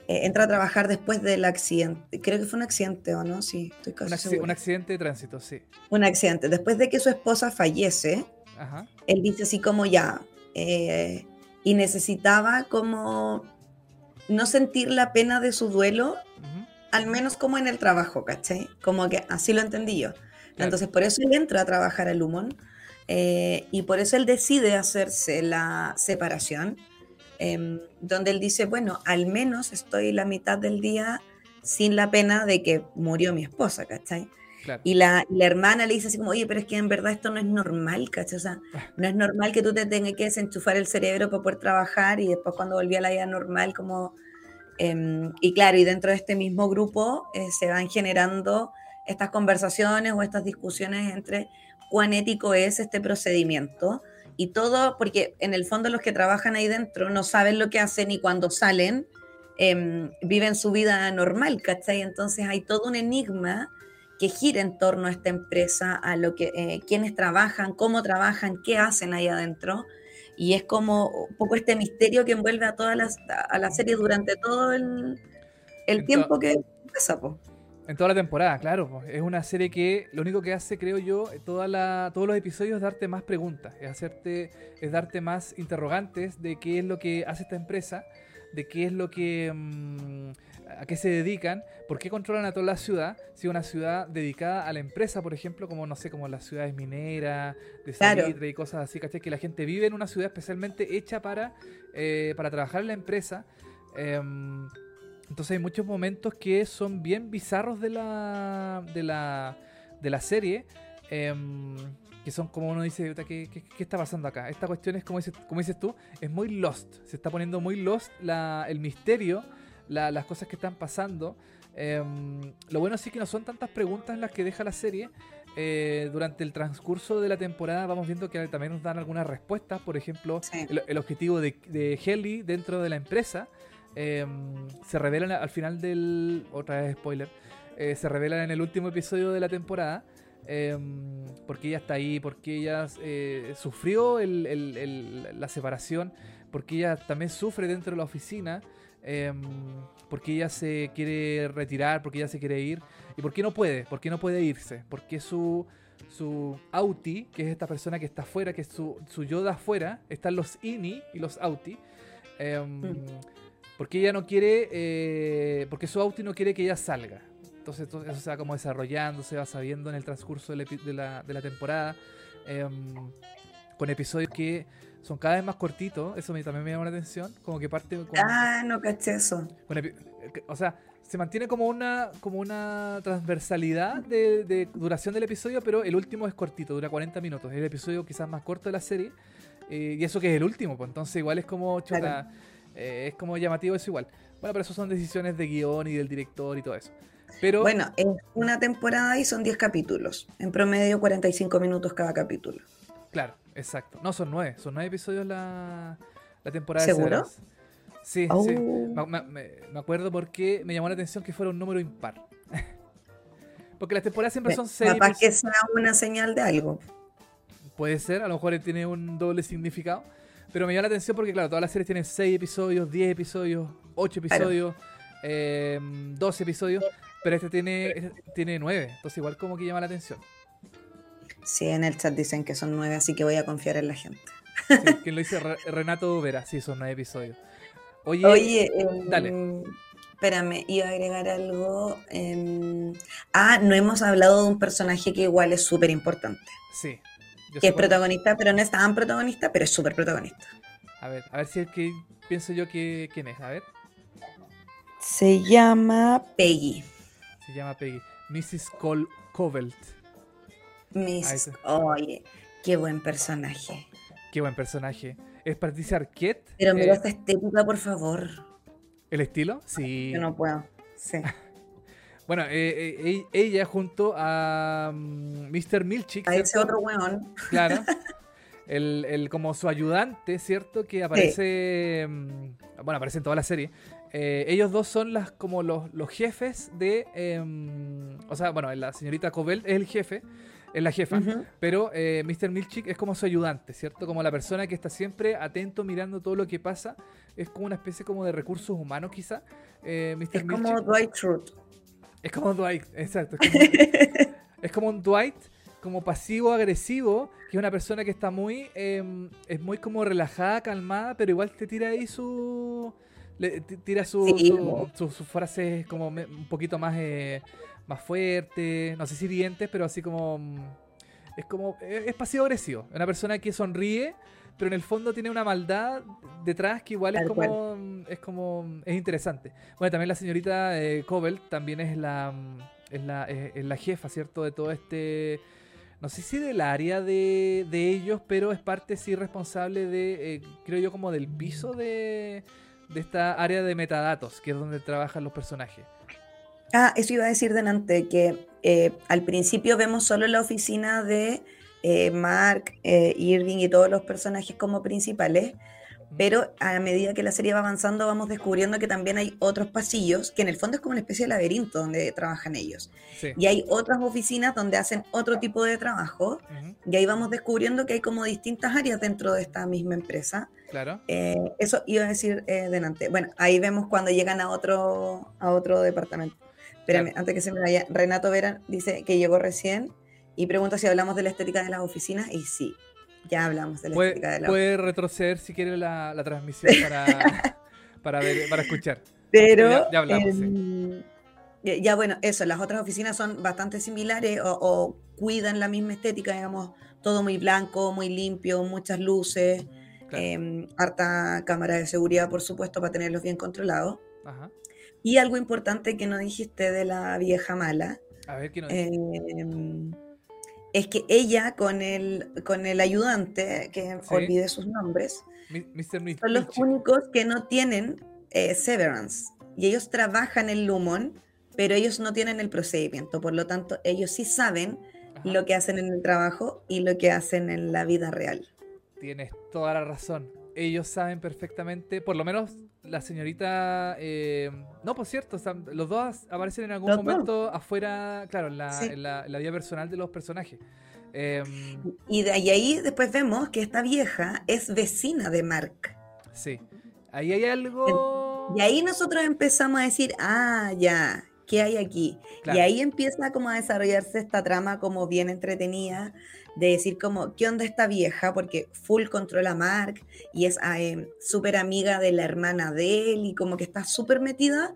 eh, entra a trabajar después del accidente, creo que fue un accidente o no, sí, estoy casi un, un accidente de tránsito, sí. Un accidente, después de que su esposa fallece, él dice así como ya, eh, y necesitaba como no sentir la pena de su duelo, al menos como en el trabajo, ¿cachai? Como que así lo entendí yo. Entonces, por eso él entra a trabajar a Lumon eh, y por eso él decide hacerse la separación, em, donde él dice, bueno, al menos estoy la mitad del día sin la pena de que murió mi esposa, ¿cachai? Y, la, hermana le dice así como, oye, pero es que en verdad esto no es normal, ¿cachai? O sea, no es normal que tú te tengas que desenchufar el cerebro para poder trabajar y después cuando volví a la vida normal, como... Em, y claro, y dentro de este mismo grupo eh, se van generando estas conversaciones o estas discusiones entre cuán ético es este procedimiento. Y todo, porque en el fondo los que trabajan ahí dentro no saben lo que hacen y cuando salen em, viven su vida normal, ¿cachai? Entonces hay todo un enigma que gira en torno a esta empresa, a lo que, eh, quiénes trabajan, cómo trabajan, qué hacen ahí adentro. Y es como un poco este misterio que envuelve a toda la, a la serie durante todo el, el tiempo que empieza. En toda la temporada, claro. Es una serie que lo único que hace, creo yo, toda la, todos los episodios es darte más preguntas, es hacerte, es darte más interrogantes de qué es lo que hace esta empresa, de qué es lo que mm, a qué se dedican, por qué controlan a toda la ciudad, si es una ciudad dedicada a la empresa, por ejemplo, como no sé, como las ciudades mineras, de salitre y cosas así, ¿cachai? Que la gente vive en una ciudad especialmente hecha para, eh, para trabajar en la empresa. Em, entonces hay muchos momentos que son bien bizarros de la, de la, de la serie. Em, que son como uno dice, ¿qué, ¿qué, qué, está pasando acá? Esta cuestión es, como dices, como dices tú, es muy lost. Se está poniendo muy lost la, el misterio las cosas que están pasando. Em, lo bueno sí que no son tantas preguntas las que deja la serie. Eh, durante el transcurso de la temporada vamos viendo que también nos dan algunas respuestas. Por ejemplo, el, objetivo de, de Helly dentro de la empresa em, se revela al final del... Otra vez spoiler. Eh, se revela en el último episodio de la temporada. Em, porque ella está ahí, porque ella eh, sufrió la separación, porque ella también sufre dentro de la oficina. Em, porque ella se quiere retirar, porque ella se quiere ir. ¿Y por qué no puede? ¿Por qué no puede irse? Porque su, su Auti, que es esta persona que está afuera, que es su, su yo de afuera, están los Ini y los Auti. Em, mm. Porque ella no quiere, eh, porque su Auti no quiere que ella salga. Entonces eso se va como desarrollando, se va sabiendo en el transcurso de la, de la, temporada. Em, con episodios que son cada vez más cortitos, eso también me llama la atención, como que parte con... Ah, no caché eso. Eh, o sea, se mantiene como una, como una transversalidad de, duración del episodio, pero el último es cortito, dura 40 minutos. Es el episodio quizás más corto de la serie. Eh, y eso que es el último, pues entonces igual es como eh, es como llamativo eso igual. Bueno, pero eso son decisiones de guion y del director y todo eso. Pero, bueno, es una temporada y son 10 capítulos. En promedio 45 minutos cada capítulo. Claro, exacto. No, son 9. Son 9 episodios la, la temporada ¿Seguro? de Sí, sí. Oh. Me, me, acuerdo porque me llamó la atención que fuera un número impar. porque las temporadas siempre son 6. Para que sea una señal de algo. Puede ser, a lo mejor tiene un doble significado. Pero me llama la atención porque, claro, todas las series tienen 6 episodios, 10 episodios, 8 episodios, 12 eh, episodios. Pero este tiene, este tiene 9. Entonces, igual como que llama la atención. Sí, en el chat dicen que son 9, así que voy a confiar en la gente. Sí, quien lo dice Renato Vera, sí, son 9 episodios. Oye, em, dale. Espérame, iba a agregar algo. Ah, no hemos hablado de un personaje que igual es súper importante. Sí. Que es protagonista, pero no es tan protagonista, pero es súper protagonista. A ver, a ver si es que pienso yo que quién es, a ver. Se llama Peggy. Se llama Peggy. Mrs. Cole Covelt. Miss. Oye, qué buen personaje. Qué buen personaje. Es Patricia Arquette. Pero mira eh, esta estética, por favor. ¿El estilo? Sí. Yo no puedo. Sí. bueno, eh, eh, ella junto a Mr. Mm, Milchik. A ese otro weón. Claro. El, como su ayudante, ¿cierto? Que aparece. Mm, bueno, aparece en toda la serie. ellos dos son las como los, los jefes de. Em, o sea, bueno, la señorita Cobel es el jefe es la jefa. Pero eh, Mr. Milchik es como su ayudante, ¿cierto? Como la persona que está siempre atento, mirando todo lo que pasa. Es como una especie como de recursos humanos, quizá. Eh, es como Dwight Schrute. Es como Dwight, exacto. Es como, un Dwight como pasivo-agresivo, que es una persona que está muy, em, es muy como relajada, calmada, pero igual te tira ahí su... Le, tira sus frases como un poquito más eh, más fuerte, no sé si dientes, pero así como... Mm, es como... Es pasivo agresivo. Una persona que sonríe, pero en el fondo tiene una maldad detrás que igual es como, mm, es como... Es interesante. Bueno, también la señorita eh, también es la, mm, es la, es, la jefa, ¿cierto? De todo este no sé si del área de, de, ellos, pero es parte sí responsable de, eh, creo yo, como del piso de, de, esta área de metadatos, que es donde trabajan los personajes. Ah, eso iba a decir delante, que eh, al principio vemos solo la oficina de eh, Mark, eh, Irving y todos los personajes como principales, pero a medida que la serie va avanzando vamos descubriendo que también hay otros pasillos, que en el fondo es como una especie de laberinto donde trabajan ellos. Y hay otras oficinas donde hacen otro tipo de trabajo, y ahí vamos descubriendo que hay como distintas áreas dentro de esta misma empresa. Claro. eso iba a decir delante. Bueno, ahí vemos cuando llegan a otro, a otro departamento. Espérame, antes que se me vaya, Renato Vera dice que llegó recién y pregunta si hablamos de la estética de las oficinas y sí, ya hablamos de la estética de la Puede retroceder si quiere la, transmisión para, ver, para escuchar. Pero ya, hablamos. Ya, bueno, eso, las otras oficinas son bastante similares o, cuidan la misma estética, digamos, todo muy blanco, muy limpio, muchas luces, em, harta cámara de seguridad, por supuesto, para tenerlos bien controlados. Ajá. Y algo importante que no dijiste de la vieja mala. A ver, ¿qué em, es que ella con el, con el ayudante, que olvide sus nombres, son los únicos que no tienen eh, severance. Y ellos trabajan en Lumon, pero ellos no tienen el procedimiento. Por lo tanto, ellos sí saben lo que hacen en el trabajo y lo que hacen en la vida real. Tienes toda la razón. Ellos saben perfectamente, por lo menos la señorita. Eh, no, por cierto, los dos aparecen en algún momento afuera, claro, en la, vida personal de los personajes. Em, y de ahí, después vemos que esta vieja es vecina de Mark. Sí. Ahí hay algo. Y ahí nosotros empezamos a decir, ah, ya, ¿qué hay aquí? Y ahí empieza como a desarrollarse esta trama como bien entretenida de decir como, ¿qué onda esta vieja? Porque full controla a Mark y es ah, em, súper amiga de la hermana de él y como que está súper metida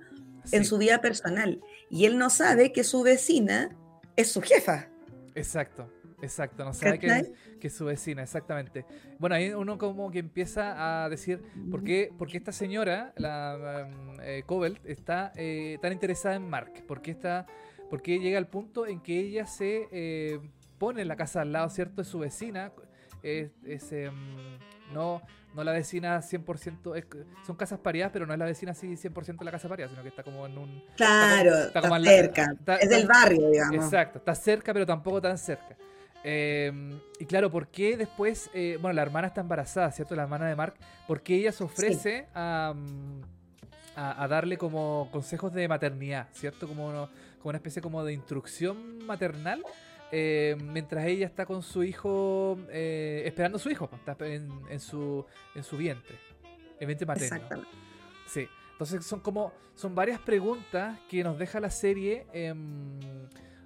en su vida personal. Y él no sabe que su vecina es su jefa. Exacto. Exacto, no sabe que, que, es su vecina, exactamente. Bueno, ahí uno como que empieza a decir, ¿por qué, por esta señora, la um, eh, está eh, tan interesada en Mark? ¿Por qué, está, por qué llega al punto en que ella se eh, pone en la casa al lado, ¿cierto? De su vecina. Es, em, no, no la vecina 100%, son casas pareadas, pero no es la vecina así 100% de la casa pareada, sino que está como en un... Claro, está, cerca, es del barrio, digamos. Exacto, está cerca, pero tampoco tan cerca. Em, y claro, ¿por qué después, eh, bueno, la hermana está embarazada, ¿cierto? La hermana de Mark, ¿por qué ella se ofrece a, a, darle como consejos de maternidad, ¿cierto? Como, como una especie como de instrucción maternal. Eh, mientras ella está con su hijo, eh, esperando a su hijo, está en, su, en su vientre, el vientre materno. Sí, entonces son como, son varias preguntas que nos deja la serie eh,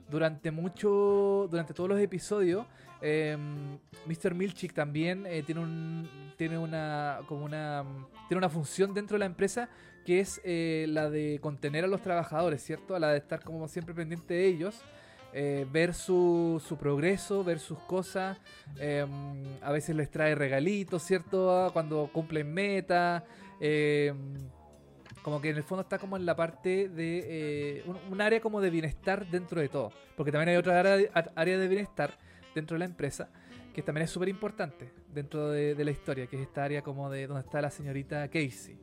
durante mucho, durante todos los episodios. Em, Mr. Milchik también eh, tiene un, tiene una, como una, tiene una función dentro de la empresa que es eh, la de contener a los trabajadores, ¿cierto? La de estar como siempre pendiente de ellos. Eh, ver su, progreso, ver sus cosas. Em, a veces les trae regalitos, ¿cierto? Cuando cumplen meta. Em, como que en el fondo está como en la parte de eh, un, área como de bienestar dentro de todo. Porque también hay otra área de, área de bienestar dentro de la empresa que también es súper importante dentro de, la historia, que es esta área como de donde está la señorita Casey.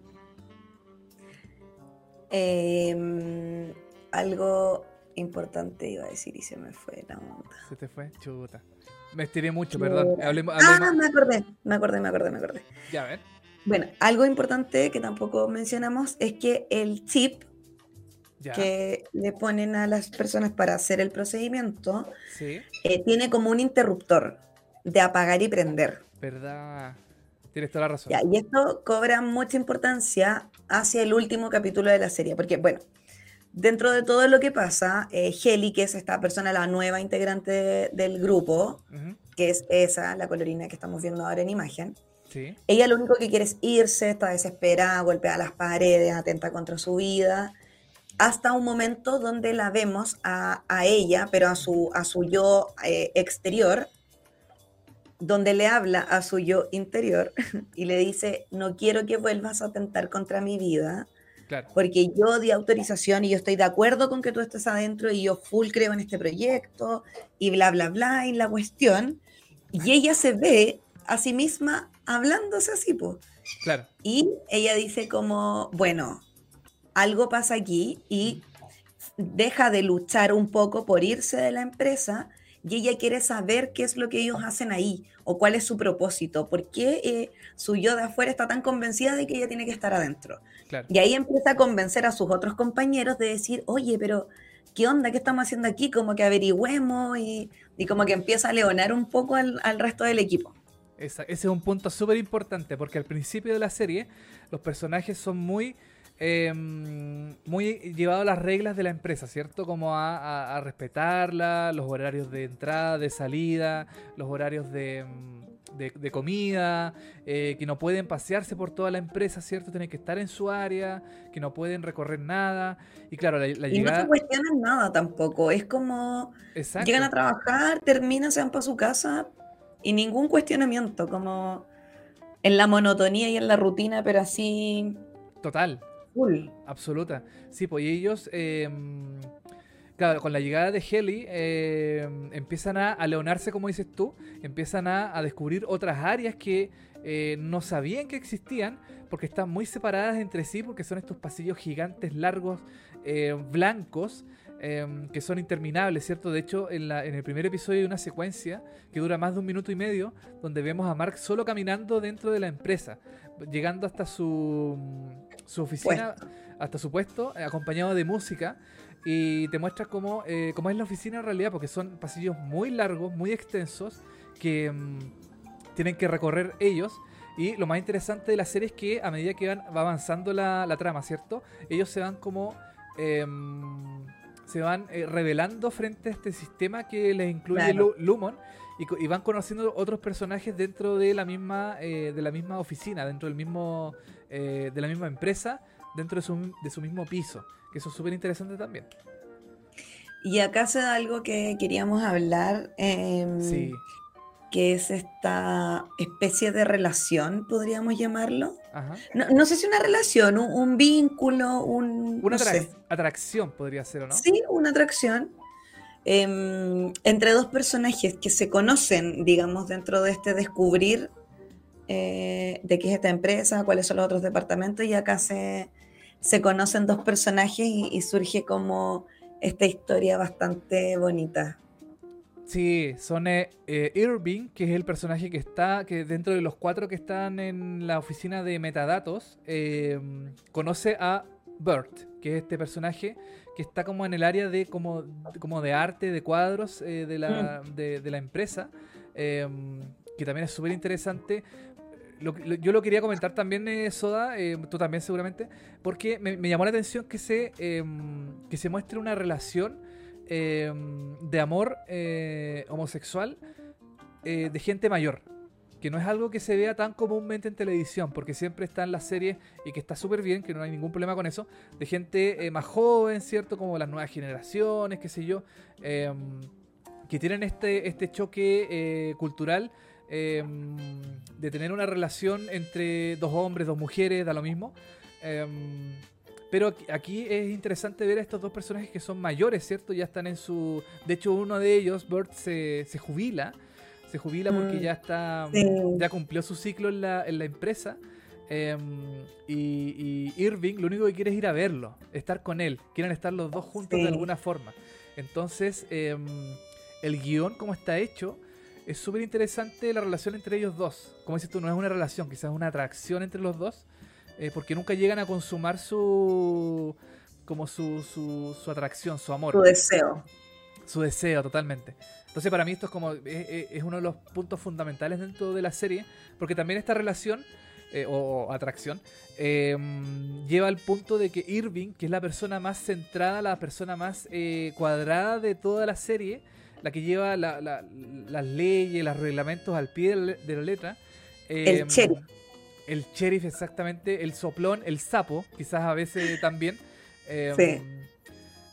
Em, algo importante iba a decir y se me fue la onda. Se te fue, chuta. Me estiré mucho, perdón. Ah, me acordé, me acordé, me acordé, me acordé. Ya, a ver. Bueno, algo importante que tampoco mencionamos es que el chip que le ponen a las personas para hacer el procedimiento eh, tiene como un interruptor de apagar y prender. ¿Verdad? Tienes toda la razón. y esto cobra mucha importancia hacia el último capítulo de la serie, porque bueno, dentro de todo lo que pasa, eh, Heli, que es esta persona, la nueva integrante del grupo, que es esa, la colorina que estamos viendo ahora en imagen, ella lo único que quiere es irse, está desesperada, golpea las paredes, atenta contra su vida, hasta un momento donde la vemos a, ella, pero a su, a su yo eh, exterior, donde le habla a su yo interior y le dice, no quiero que vuelvas a atentar contra mi vida, porque yo di autorización y yo estoy de acuerdo con que tú estés adentro y yo full creo en este proyecto y bla, bla, bla, y la cuestión. Y ella se ve a sí misma hablándose así, pues. Claro. Y ella dice como, bueno, algo pasa aquí y deja de luchar un poco por irse de la empresa y ella quiere saber qué es lo que ellos hacen ahí o cuál es su propósito, por qué eh, su yo de afuera está tan convencida de que ella tiene que estar adentro. Y ahí empieza a convencer a sus otros compañeros de decir, oye, pero ¿qué onda? ¿Qué estamos haciendo aquí? Como que averigüemos y, como que empieza a leonar un poco al resto del equipo ese es un punto súper importante porque al principio de la serie los personajes son muy em, muy llevados a las reglas de la empresa, ¿cierto? Como a, respetarla, los horarios de entrada, de salida, los horarios de, em, comida, eh, que no pueden pasearse por toda la empresa, ¿cierto? Tienen que estar en su área, que no pueden recorrer nada. Y claro, la, la y no se cuestionan nada tampoco, es como llegan a trabajar, terminan, se van para su casa, y ningún cuestionamiento, como en la monotonía y en la rutina, pero así. Total. Absoluta. Sí, pues ellos. Em, claro, con la llegada de Heli em, empiezan a, leonarse, como dices tú, empiezan a, descubrir otras áreas que eh, no sabían que existían porque están muy separadas entre sí, porque son estos pasillos gigantes, largos, eh, blancos, Em, que son interminables, ¿cierto? De hecho, en, la, en el primer episodio hay una secuencia que dura más de un minuto y medio, donde vemos a Mark solo caminando dentro de la empresa, llegando hasta su, su oficina, hasta su puesto, acompañado de música, y te muestra cómo, eh, cómo es la oficina en realidad, porque son pasillos muy largos, muy extensos, que em, tienen que recorrer ellos. Y lo más interesante de la serie es que a medida que van, va avanzando la, la trama, ¿cierto? Ellos se van como... Eh, se van eh, revelando frente a este sistema que les incluye Lumon y, van conociendo otros personajes dentro de la misma eh, de la misma oficina, dentro del mismo eh, de la misma empresa, dentro de su, de su mismo piso, que eso es súper interesante también. Y acá se da algo que queríamos hablar, em, sí. que es esta especie de relación, podríamos llamarlo. No, sé si una relación, un, vínculo, un... Una atracción podría ser, ¿o no? Sí, una atracción. Em, entre dos personajes que se conocen, digamos, dentro de este descubrir eh, de qué es esta empresa, cuáles son los otros departamentos, y acá se, se conocen dos personajes y, surge como esta historia bastante bonita. Sí, son eh, eh, Irving, que es el personaje que está, que dentro de los cuatro que están en la oficina de metadatos, conoce a Bert, que es este personaje que está como en el área de como, como de arte, de cuadros de, la, mm. de, la empresa, que también es súper interesante yo lo quería comentar también, eh, Soda, eh, tú también seguramente, porque me, llamó la atención que se, em, que se muestre una relación em, de amor eh, homosexual de gente mayor. Que no es algo que se vea tan comúnmente en televisión, porque siempre está en las series y que está súper bien, que no hay ningún problema con eso, de gente más joven, ¿cierto? Como las nuevas generaciones, qué sé yo, em, que tienen este, este choque cultural Em, de tener una relación entre dos hombres, dos mujeres, da lo mismo. Em, pero aquí es interesante ver a estos dos personajes que son mayores, ¿cierto? Ya están en su... De hecho, uno de ellos, Bert, se, jubila. Se jubila porque mm. ya está... Ya cumplió su ciclo en la, en la empresa. Em, y, Irving lo único que quiere es ir a verlo, estar con él. Quieren estar los dos juntos de alguna forma. Entonces, el guion, como está hecho, es súper interesante la relación entre ellos dos. Como dices tú, no es una relación, quizás es una atracción entre los dos, eh, porque nunca llegan a consumar su como su, su, atracción, su amor. Su deseo. Su deseo, totalmente. Entonces para mí esto es como es, uno de los puntos fundamentales dentro de la serie, porque también esta relación eh, o, atracción em, lleva al punto de que Irving, que es la persona más centrada, la persona más eh, cuadrada de toda la serie, la que lleva las leyes, los reglamentos al pie de la letra. el em, sheriff. El sheriff, exactamente. El soplón, el sapo, quizás a veces también. Sí.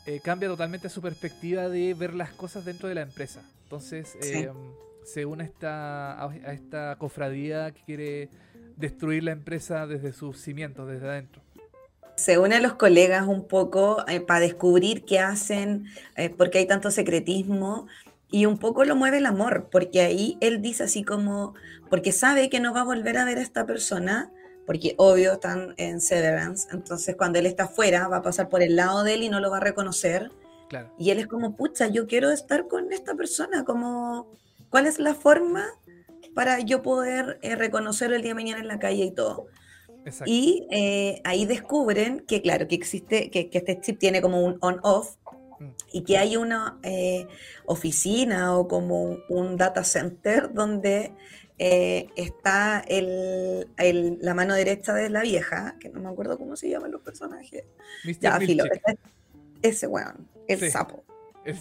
Eh, cambia totalmente su perspectiva de ver las cosas dentro de la empresa. Entonces, em, se une a esta, a esta cofradía que quiere destruir la empresa desde sus cimientos, desde adentro se une a los colegas un poco eh, para descubrir qué hacen, eh, por qué hay tanto secretismo, y un poco lo mueve el amor, porque ahí él dice así como, porque sabe que no va a volver a ver a esta persona, porque obvio están en Severance, entonces cuando él está afuera va a pasar por el lado de él y no lo va a reconocer. Y él es como, pucha, yo quiero estar con esta persona, como, ¿cuál es la forma para yo poder eh, reconocerlo el día de mañana en la calle y todo? Y eh, ahí descubren que, claro, que existe, que, este chip tiene como un on-off mm. y que hay una eh, oficina o como un data center donde eh, está el, la mano derecha de la vieja, que no me acuerdo cómo se llaman los personajes. ya, filo, ese weón, el sapo.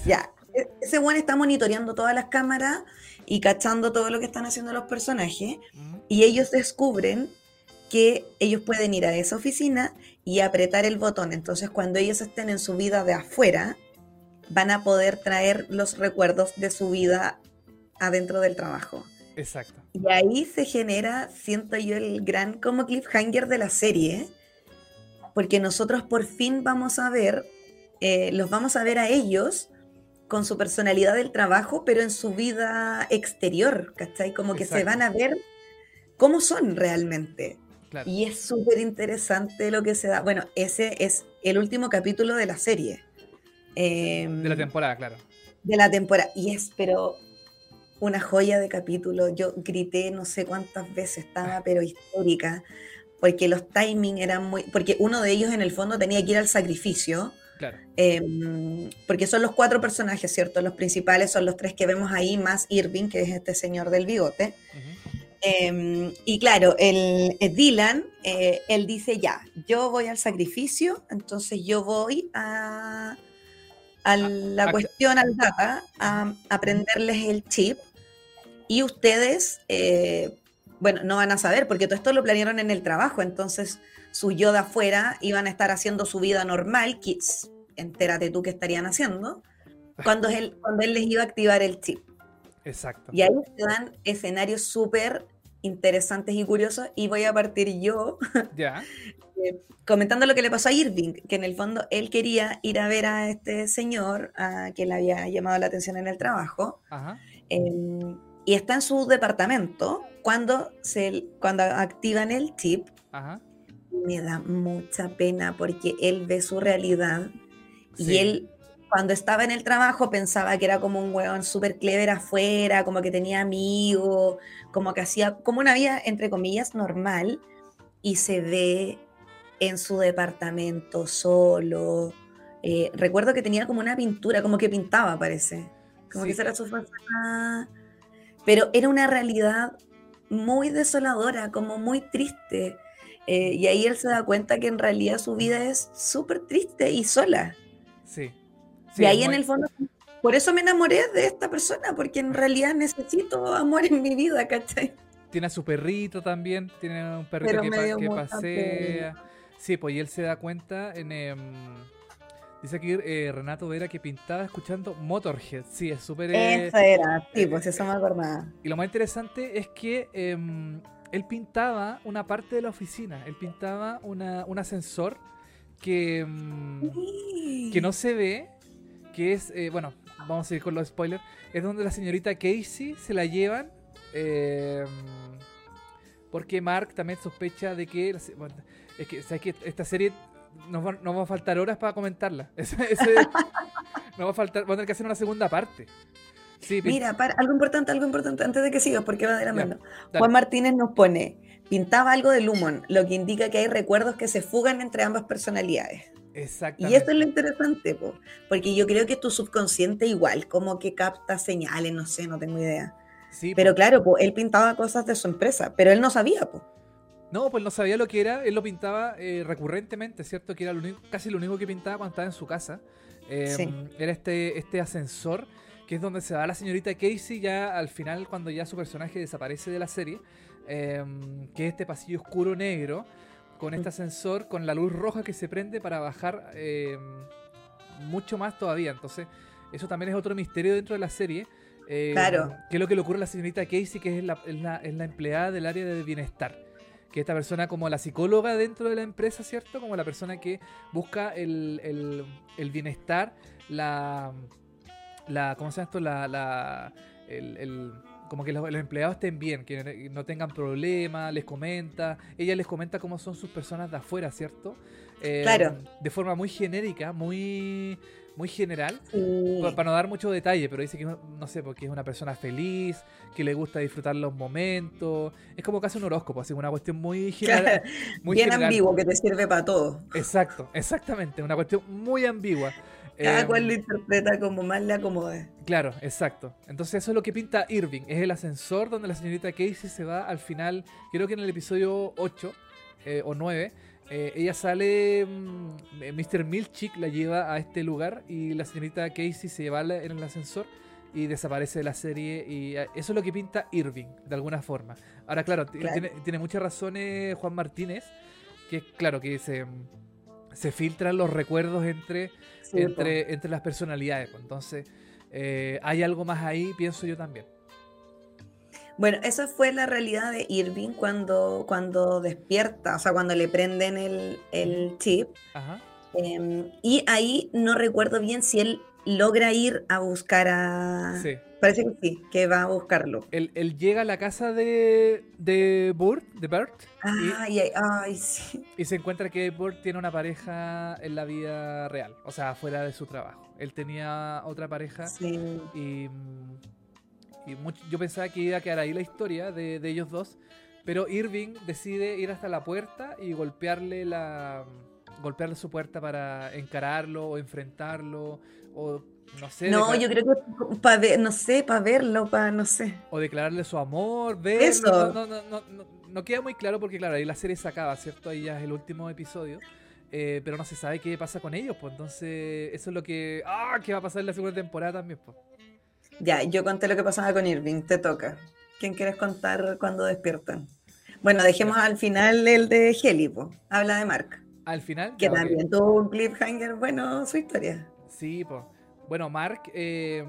Ya, e, ese weón está monitoreando todas las cámaras y cachando todo lo que están haciendo los personajes. Mm. Y ellos descubren que ellos pueden ir a esa oficina y apretar el botón. Entonces, cuando ellos estén en su vida de afuera, van a poder traer los recuerdos de su vida adentro del trabajo. Exacto. Y ahí se genera, siento yo, el gran como cliffhanger de la serie, porque nosotros por fin vamos a ver, eh, los vamos a ver a ellos con su personalidad del trabajo, pero en su vida exterior, ¿cachai? Como que se van a ver cómo son realmente. Y es súper interesante lo que se da. Bueno, ese es el último capítulo de la serie. de la em, temporada, claro. De la temporada. Y es, pero una joya de capítulo. Yo grité no sé cuántas veces, estaba ah. pero histórica, porque los timing eran muy... Porque uno de ellos en el fondo tenía que ir al sacrificio. Claro. Em, porque son los cuatro personajes, ¿cierto? Los principales son los tres que vemos ahí, más Irving, que es este señor del bigote. Em, y claro, el, Dylan, eh, él dice, ya, yo voy al sacrificio, entonces yo voy a, a la cuestión, al data, a aprenderles el chip, y ustedes, eh, bueno, no van a saber, porque todo esto lo planearon en el trabajo, entonces su yo de afuera iban a estar haciendo su vida normal, kids, entérate tú qué estarían haciendo, cuando él, cuando él les iba a activar el chip. Exacto. Y ahí se dan escenarios súper interesantes y curiosos y voy a partir yo Ya. eh, comentando lo que le pasó a Irving, que en el fondo él quería ir a ver a este señor a que le había llamado la atención en el trabajo Ajá. em, y está en su departamento cuando, se, cuando activan el chip Ajá. me da mucha pena porque él ve su realidad y Sí. él cuando estaba en el trabajo pensaba que era como un weón súper clever afuera, como que tenía amigos, como que hacía como una vida entre comillas normal y se ve en su departamento solo. Eh, recuerdo que tenía como una pintura, como que pintaba parece, como que Sí. esa era su faceta, pero era una realidad muy desoladora, como muy triste. Eh, y ahí él se da cuenta que en realidad su vida es súper triste y sola. Sí. y ahí en el fondo, por eso me enamoré de esta persona, porque en realidad necesito amor en mi vida, ¿cachai? Tiene a su perrito también, tiene un perrito Pero que, pa- que pasea. Sí, pues y él se da cuenta en... em, dice aquí eh, Renato Vera que pintaba escuchando Motorhead. Sí, es súper... eh, Esa era, sí, pues eso me acordaba. y lo más interesante es que em, él pintaba una parte de la oficina. Él pintaba una, un ascensor que, em, que no se ve, que es, eh, bueno, vamos a seguir con los spoilers, es donde la señorita Casey se la llevan. eh, porque Mark también sospecha de que, bueno, es que, ¿sabes que Esta serie nos va, nos va a faltar horas para comentarla. Ese- ese- nos va a faltar, vamos a tener que hacer una segunda parte. Sí, Mira, para, algo importante, algo importante, antes de que sigas, porque va de la mano. Juan Martínez nos pone, pintaba algo de Lumon, lo que indica que hay recuerdos que se fugan entre ambas personalidades. Y Exactamente. eso es lo interesante, po, porque yo creo que tu subconsciente igual, como que capta señales, no sé, no tengo idea. Sí, Pero po. claro, po, él pintaba cosas de su empresa, pero él no sabía, po. No, pues no sabía lo que era. Él lo pintaba eh, recurrentemente, ¿cierto? Que era lo único- casi lo único que pintaba cuando estaba en su casa. Eh, Sí. Era este, este ascensor, que es donde se va la señorita Casey ya al final, cuando ya su personaje desaparece de la serie. eh, que es este pasillo oscuro negro, con este Mm. ascensor, con la luz roja que se prende para bajar eh, mucho más todavía. Entonces, eso también es otro misterio dentro de la serie. eh, Claro. ¿Qué es lo que le ocurre a la señorita Casey, que es la, es la- es la empleada del área de bienestar? Que esta persona como la psicóloga dentro de la empresa, ¿cierto? Como la persona que busca el, el- el bienestar, la, la... ¿Cómo se llama esto? La... la el, el- como que los, los empleados estén bien, que no tengan problemas, les comenta, ella les comenta cómo son sus personas de afuera, ¿cierto? Eh, Claro. De forma muy genérica, muy, muy general, Sí. para no dar mucho detalle, pero dice que, no sé, porque es una persona feliz, que le gusta disfrutar los momentos. Es como casi un horóscopo, así, una cuestión muy general. muy Bien general. ambiguo, que te sirve para todo. Exacto, exactamente, una cuestión muy ambigua. Cada Em, cual lo interpreta como más le acomode. Claro, exacto. Entonces eso es lo que pinta Irving. Es el ascensor donde la señorita Casey se va al final, creo que en el episodio 8 eh, o 9. Eh, ella sale, mm, eh, Mr. Milchick la lleva a este lugar y la señorita Casey se va la- en el ascensor y desaparece de la serie y eh, eso es lo que pinta Irving, de alguna forma. Ahora, claro. Tiene, tiene muchas razones Juan Martínez, que claro que se, se filtran los recuerdos entre Sí, entre, entre las personalidades. pues. Entonces, eh, hay algo más ahí, pienso yo también. Bueno, esa fue la realidad de Irving cuando, cuando despierta, o sea, cuando le prenden el, el chip. Ajá. Em, y ahí no recuerdo bien si él logra ir a buscar a... Sí. Parece que sí, que va a buscarlo. Él, él llega a la casa de, de Burt, de Bert, Ay, ay, ay, sí. y se encuentra que Burt tiene una pareja en la vida real, o sea, fuera de su trabajo. Él tenía otra pareja Sí. y, mm, y much- yo pensaba que iba a quedar ahí la historia de, de ellos dos, pero Irving decide ir hasta la puerta y golpearle la golpearle su puerta para encararlo o enfrentarlo o no sé No, yo creo que para ver, no sé, para verlo, para, no sé. o declararle su amor, verlo, Eso. No, no, no, no, no queda muy claro porque claro, ahí la serie se acaba, ¿cierto? Ahí ya es el último episodio. eh, pero no se sabe qué pasa con ellos, pues entonces eso es lo que... ¡Ah! ¿Qué va a pasar en la segunda temporada también? Pues? Ya, yo conté lo que pasaba con Irving, te toca. ¿Quién quieres contar cuando despiertan? Bueno, dejemos al final el de Heli, po. habla de Mark, Al final... que también tuvo un cliffhanger, bueno, su historia. Sí, pues. Bueno, Mark, em,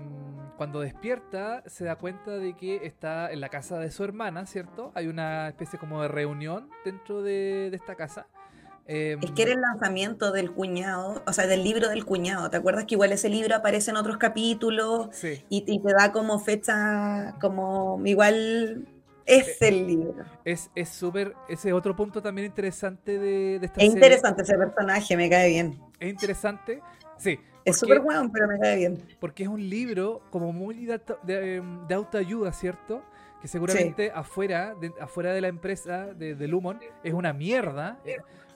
cuando despierta, se da cuenta de que está en la casa de su hermana, ¿cierto? Hay una especie como de reunión dentro de, esta casa. Es que era el lanzamiento del cuñado, o sea, del libro del cuñado. ¿Te acuerdas que igual ese libro aparece en otros capítulos? Sí. Y, te da como fecha, como igual es eh, el libro. Es súper, ese otro punto también interesante de, esta serie. Es interesante ese personaje, me cae bien. Es interesante, sí. Es súper bueno, pero me cae bien. Porque es un libro como muy de, em, autoayuda, ¿cierto? Que seguramente afuera, de, afuera de la empresa de, Lumon es una mierda.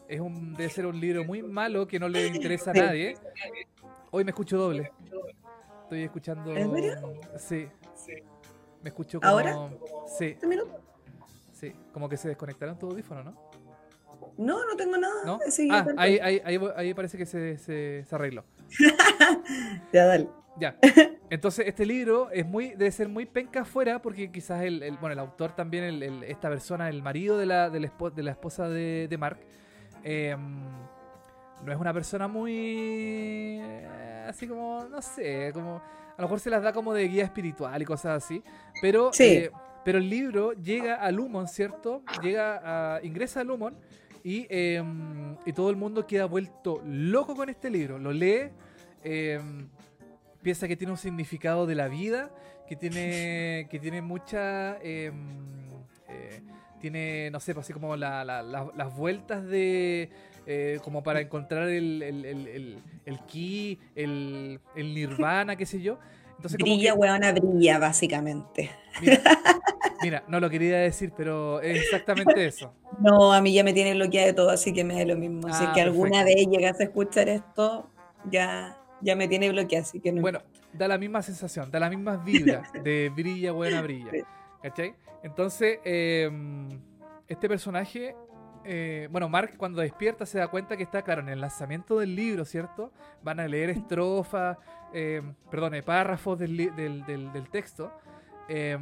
Es un, debe ser un libro muy malo que no le interesa a nadie. Hoy me escucho doble. Estoy escuchando. ¿En serio? Sí. Me escucho como. ¿Ahora? Sí. ¿Este? Sí, como que se desconectaron tu audífono, ¿no? No, no tengo nada. ¿No? Ah, ahí, ahí, ahí, parece que se, se, arregló. ya, dale. Ya. Entonces, este libro es muy, debe ser muy penca afuera porque quizás el, el bueno, el autor también, el, esta persona, el marido de la, de la, de la esposa de, de Mark, em, no es una persona muy... Eh, así como, no sé, como a lo mejor se las da como de guía espiritual y cosas así. Pero, eh, pero el libro llega a Lumon, ¿cierto? Llega a, ingresa a Lumon y, em, y todo el mundo queda vuelto loco con este libro. Lo lee, em, piensa que tiene un significado de la vida, que tiene, que tiene mucha... Tiene, no sé, pues así como las vueltas de eh, como para encontrar el, el, el, el ki, el, nirvana, qué sé yo. Entonces, brilla, como weona, brilla, básicamente. Mira, no lo quería decir, pero es exactamente eso. No, a mí ya me tiene bloqueada de todo, así que me da lo mismo. si es que ah, alguna vez llegas a escuchar esto, ya, ya me tiene bloqueada, así que no. Bueno, da la misma sensación, da las mismas vibras de brilla, buena, brilla. ¿Cachai? Entonces, em, este personaje eh, bueno, Mark cuando despierta se da cuenta que está, claro, en el lanzamiento del libro, ¿cierto? Van a leer estrofas, eh, perdón, párrafos del, texto. Eh,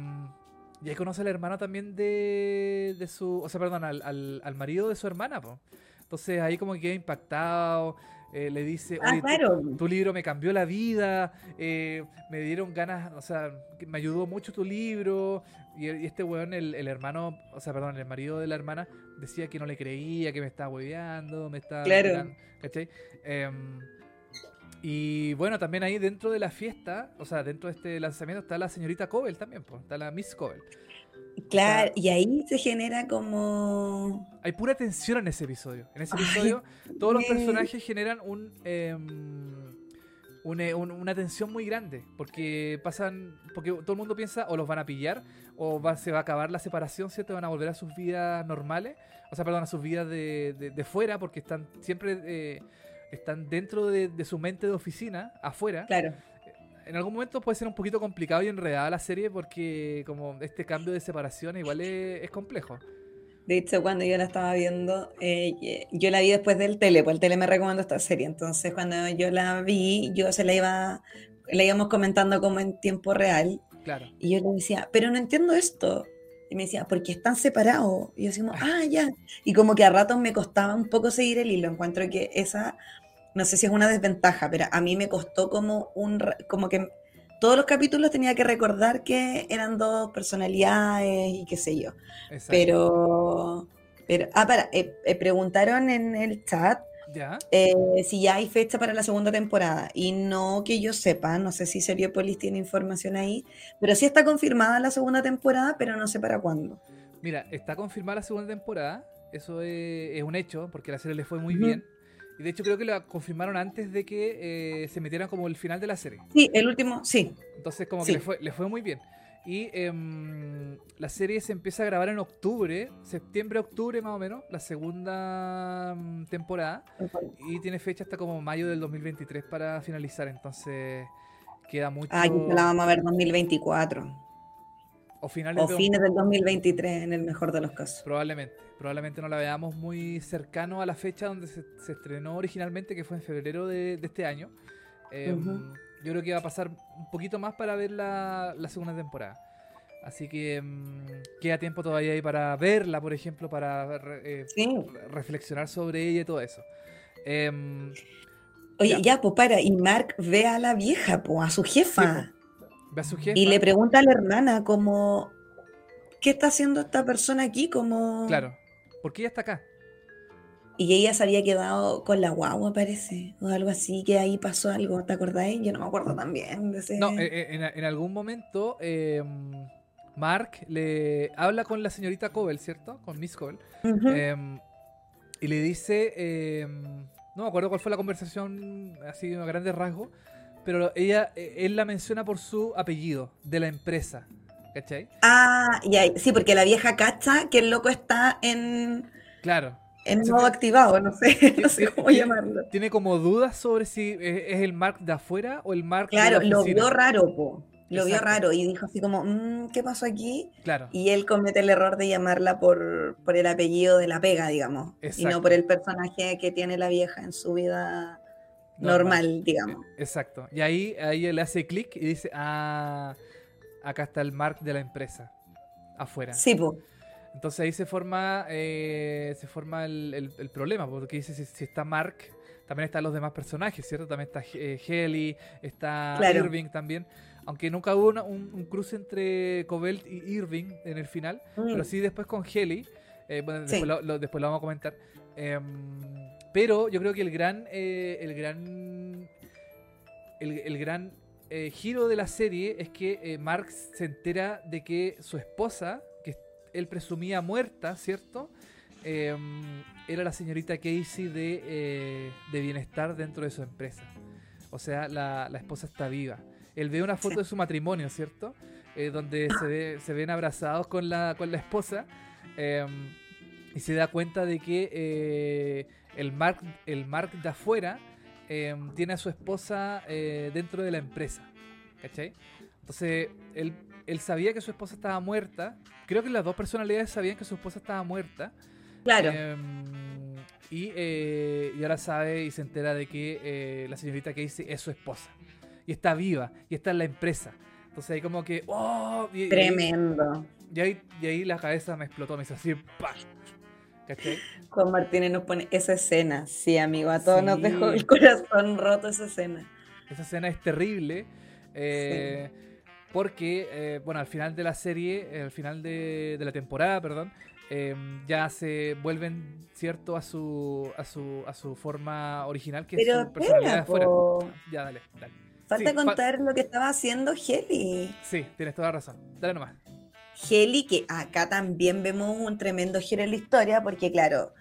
y ahí conoce al hermano también de, de su, o sea, perdón, al, marido de su hermana, pues. Entonces ahí como que queda impactado, eh, le dice, ah, tu, libro me cambió la vida, eh, me dieron ganas, o sea, me ayudó mucho tu libro. Y, este weón, el, hermano, o sea, perdón, el marido de la hermana, decía que no le creía, que me estaba hueveando, me estaba... Claro. ¿Cachai? Em, y bueno, también ahí dentro de la fiesta, o sea, dentro de este lanzamiento está la señorita Cobel también, pues, está la Miss Cobel. Claro, y ahí se genera como... Hay pura tensión en ese episodio. En ese episodio todos los personajes generan em, eh, un, una tensión muy grande. Porque pasan... Porque todo el mundo piensa o los van a pillar o se va a acabar la separación, ¿cierto? Van a volver a sus vidas normales. O sea, perdón, a sus vidas de, de, fuera porque están siempre... Eh, están dentro de, de su mente de oficina, afuera. Claro en algún momento puede ser un poquito complicado y enredada la serie porque como este cambio de separación igual es, complejo. De hecho, cuando yo la estaba viendo, eh, yo la vi después del tele, pues el tele me recomendó esta serie. Entonces, cuando yo la vi, yo se la iba, la íbamos comentando como en tiempo real. Claro. Y yo le decía, pero no entiendo esto. Y me decía, porque están separados. Y yo decía, ah, ya. Y como que a ratos me costaba un poco seguir el hilo. Encuentro que esa no sé si es una desventaja, pero a mí me costó como un, como que todos los capítulos tenía que recordar que eran dos personalidades y qué sé yo. Pero, pero, ah, para, eh, eh, preguntaron en el chat eh, si ya hay fecha para la segunda temporada. Y no que yo sepa, no sé si Seriopolis tiene información ahí, pero sí está confirmada la segunda temporada, pero no sé para cuándo. Mira, está confirmada la segunda temporada, eso es, un hecho, porque la serie le fue muy bien. Y de hecho creo que lo confirmaron antes de que eh, se metieran como el final de la serie. Sí, el último, sí. Entonces como que le fue, le fue muy bien. Y em, la serie se empieza a grabar en octubre, septiembre-octubre más o menos, la segunda mm, temporada. Y tiene fecha hasta como mayo del 2023 para finalizar, entonces queda mucho... Ah, la vamos a ver 2024. O, finales fines del 2023 en el mejor de los casos. Probablemente. Probablemente no la veamos muy cercano a la fecha donde se, estrenó originalmente, que fue en febrero de, este año. Em, yo creo que va a pasar un poquito más para ver la, segunda temporada. Así que em, queda tiempo todavía ahí para verla, por ejemplo, para eh, reflexionar sobre ella y todo eso. Em, Oye, ya, pues para, y Mark ve a la vieja, pues, a su jefa. Ve a su jefa. Y le pregunta a la hermana como, ¿qué está haciendo esta persona aquí? Como... Claro, ¿por qué ella está acá? Y ella se había quedado con la guagua, parece, o algo así, que ahí pasó algo, ¿te acordáis? Yo no me acuerdo también de ese... No, eh, eh, en, en, algún momento em, Mark le habla con la señorita Cobel, ¿cierto? Con Miss Cobel. Em, y le dice, em, no me acuerdo cuál fue la conversación, así a grandes rasgos, pero ella, eh, él la menciona por su apellido, de la empresa, ¿cachai? Ah, ya, sí, porque la vieja cacha que el loco está en... Claro en modo activado, no sé, no sé cómo llamarlo. Tiene como dudas sobre si es el Mark de afuera o el Mark claro, de la lo vio raro, po. Lo vio raro y dijo así como, mm, ¿qué pasó aquí? Claro. Y él comete el error de llamarla por, por el apellido de la pega, digamos. Y no por el personaje que tiene la vieja en su vida normal, digamos. Exacto. Y ahí, ahí él hace clic y dice, ah, acá está el Mark de la empresa. Afuera. Sí, po. Entonces ahí se forma, eh, se forma el, problema, porque dice si, está Mark, también están los demás personajes, ¿cierto? También está eh, Helly, está Irving también. Aunque nunca hubo un, cruce entre Cobelt y Irving en el final, mm. pero sí después con Helly. Eh, bueno, después, lo, después, lo, vamos a comentar. Em, pero yo creo que el gran, el gran, el, gran giro de la serie es que Mark se entera de que su esposa él presumía muerta, ¿cierto? Em, era la señorita Casey de, eh, de, bienestar dentro de su empresa. O sea, la, esposa está viva. Él ve una foto de su matrimonio, ¿cierto? Eh, donde se, se, ven abrazados con la, con la esposa em, y se da cuenta de que eh, el, Mark, el Mark de afuera em, tiene a su esposa dentro de la empresa. ¿Cachai? Entonces, él él sabía que su esposa estaba muerta. Creo que las dos personalidades sabían que su esposa estaba muerta. Claro. Em, eh, y, ahora sabe y se entera de que eh, la señorita Casey es su esposa. Y está viva. Y está en la empresa. Entonces ahí como que... ¡Oh! Tremendo. Y ahí, y ahí la cabeza me explotó. Me hizo así... ¡pah! ¿Cachai? Juan Martínez nos pone esa escena. Sí, amigo. A todos nos dejó el corazón roto esa escena. Esa escena es terrible. Eh, porque, eh, bueno, al final de la serie, al final de, la temporada, perdón, em, ya se vuelven, ¿cierto?, a su, a su, a su forma original, que es su personalidad de afuera. Ya, dale, dale. Falta contar lo que estaba haciendo Heli. Sí, tienes toda la razón. Dale nomás. Heli, que acá también vemos un tremendo giro en la historia, porque claro,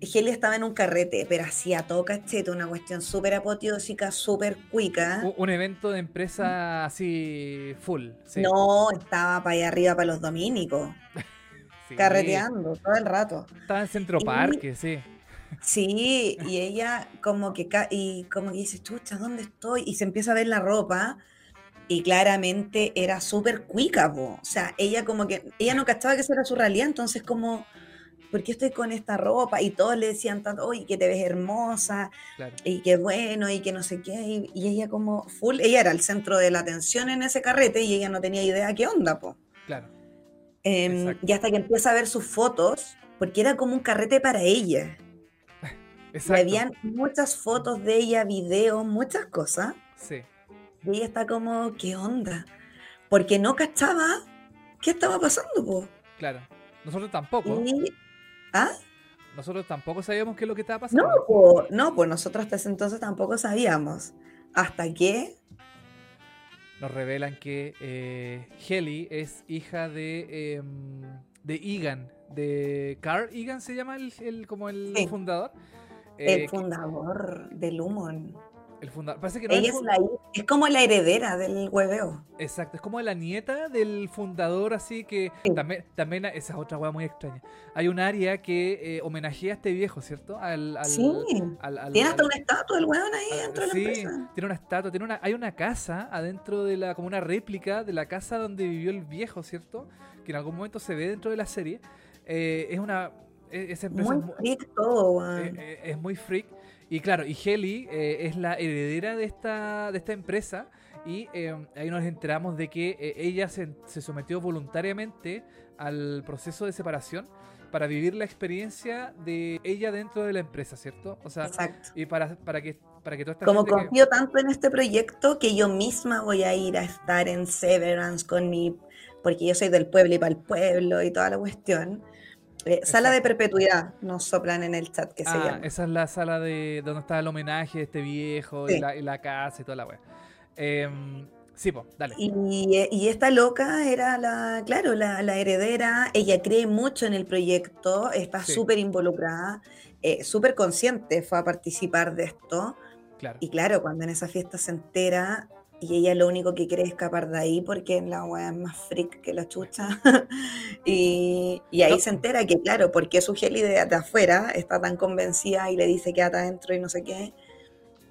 Heli estaba en un carrete, pero hacía todo cachete, una cuestión súper apoteósica, súper cuica. Un, evento de empresa así full. No, estaba para allá arriba para los dominicos. Carreteando todo el rato. Estaba en Centro Parque, sí. Sí, y ella como que, y como que dice, chucha, ¿dónde estoy? Y se empieza a ver la ropa y claramente era súper cuica, o sea, ella como que, ella no cachaba que eso era su realidad, entonces como ¿por qué estoy con esta ropa? Y todos le decían tanto, oye, que te ves hermosa, y que bueno, y que no sé qué. Y, ella como full, ella era el centro de la atención en ese carrete y ella no tenía idea qué onda, po. Claro. Em, y hasta que empieza a ver sus fotos, porque era como un carrete para ella. Exacto. Y habían muchas fotos de ella, videos, muchas cosas. Sí. Y ella está como, ¿qué onda? Porque no cachaba qué estaba pasando, po. Claro. Nosotros tampoco. Y ¿Ah? Nosotros tampoco sabíamos qué es lo que estaba pasando. No, pues, no, pues nosotros hasta ese entonces tampoco sabíamos. Hasta que nos revelan que eh, Helly es hija de, em, de Egan, de Carl Egan se llama el, como el fundador. el eh, fundador de Lumon. El fundador. Parece que Ella es, como la heredera del hueveo. Exacto, es como la nieta del fundador, así que también, también esa es otra hueá muy extraña. Hay un área que eh, homenajea a este viejo, ¿cierto? Al, sí. tiene hasta una estatua del hueón ahí dentro de la sí, tiene una estatua, tiene una, hay una casa adentro de la, como una réplica de la casa donde vivió el viejo, ¿cierto? Que en algún momento se ve dentro de la serie. Eh, es una... E, esa empresa muy freak todo, eh, es muy freak. Y claro, y Heli eh, es la heredera de esta, de esta empresa y eh, ahí nos enteramos de que eh, ella se, sometió voluntariamente al proceso de separación para vivir la experiencia de ella dentro de la empresa, ¿cierto? O sea, Exacto. y para, para que para que toda esta Como gente que- confío tanto en este proyecto que yo misma voy a ir a estar en Severance con mi, porque yo soy del pueblo y para el pueblo y toda la cuestión. Eh, sala de perpetuidad nos soplan en el chat que se Ah, llama. esa es la sala de donde está el homenaje de este viejo y, la, y la casa y toda la wea. Em, sí, pues, dale. Y, y esta loca era la, claro, la, la heredera, ella cree mucho en el proyecto, está Sí. súper involucrada, eh, súper consciente, fue a participar de esto. Claro. Y claro, cuando en esa fiesta se entera y ella lo único que quiere es escapar de ahí porque la weá es más freak que la chucha. y, y ahí No. se entera que, claro, porque su Heli de, de afuera está tan convencida y le dice que ata adentro y no sé qué,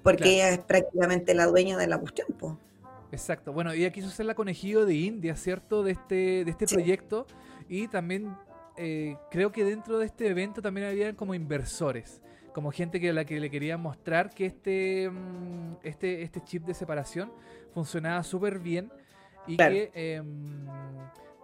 porque Claro. ella es prácticamente la dueña de la cuestión, po. Exacto. Bueno, ella quiso ser la conejillo de India, ¿cierto? De este, de este Sí. proyecto. Y también eh, creo que dentro de este evento también había como inversores. Como gente que a la que le quería mostrar que este, mm, este, este chip de separación funcionaba súper bien. Y Claro. que em,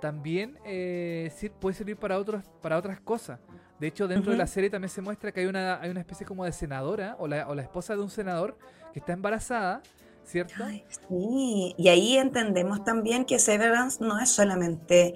también eh, sir- puede servir para, otros, para otras cosas. De hecho, dentro de la serie también se muestra que hay una, hay una especie como de senadora o la, o la esposa de un senador que está embarazada, ¿cierto? Ay, sí, y ahí entendemos también que Severance no es solamente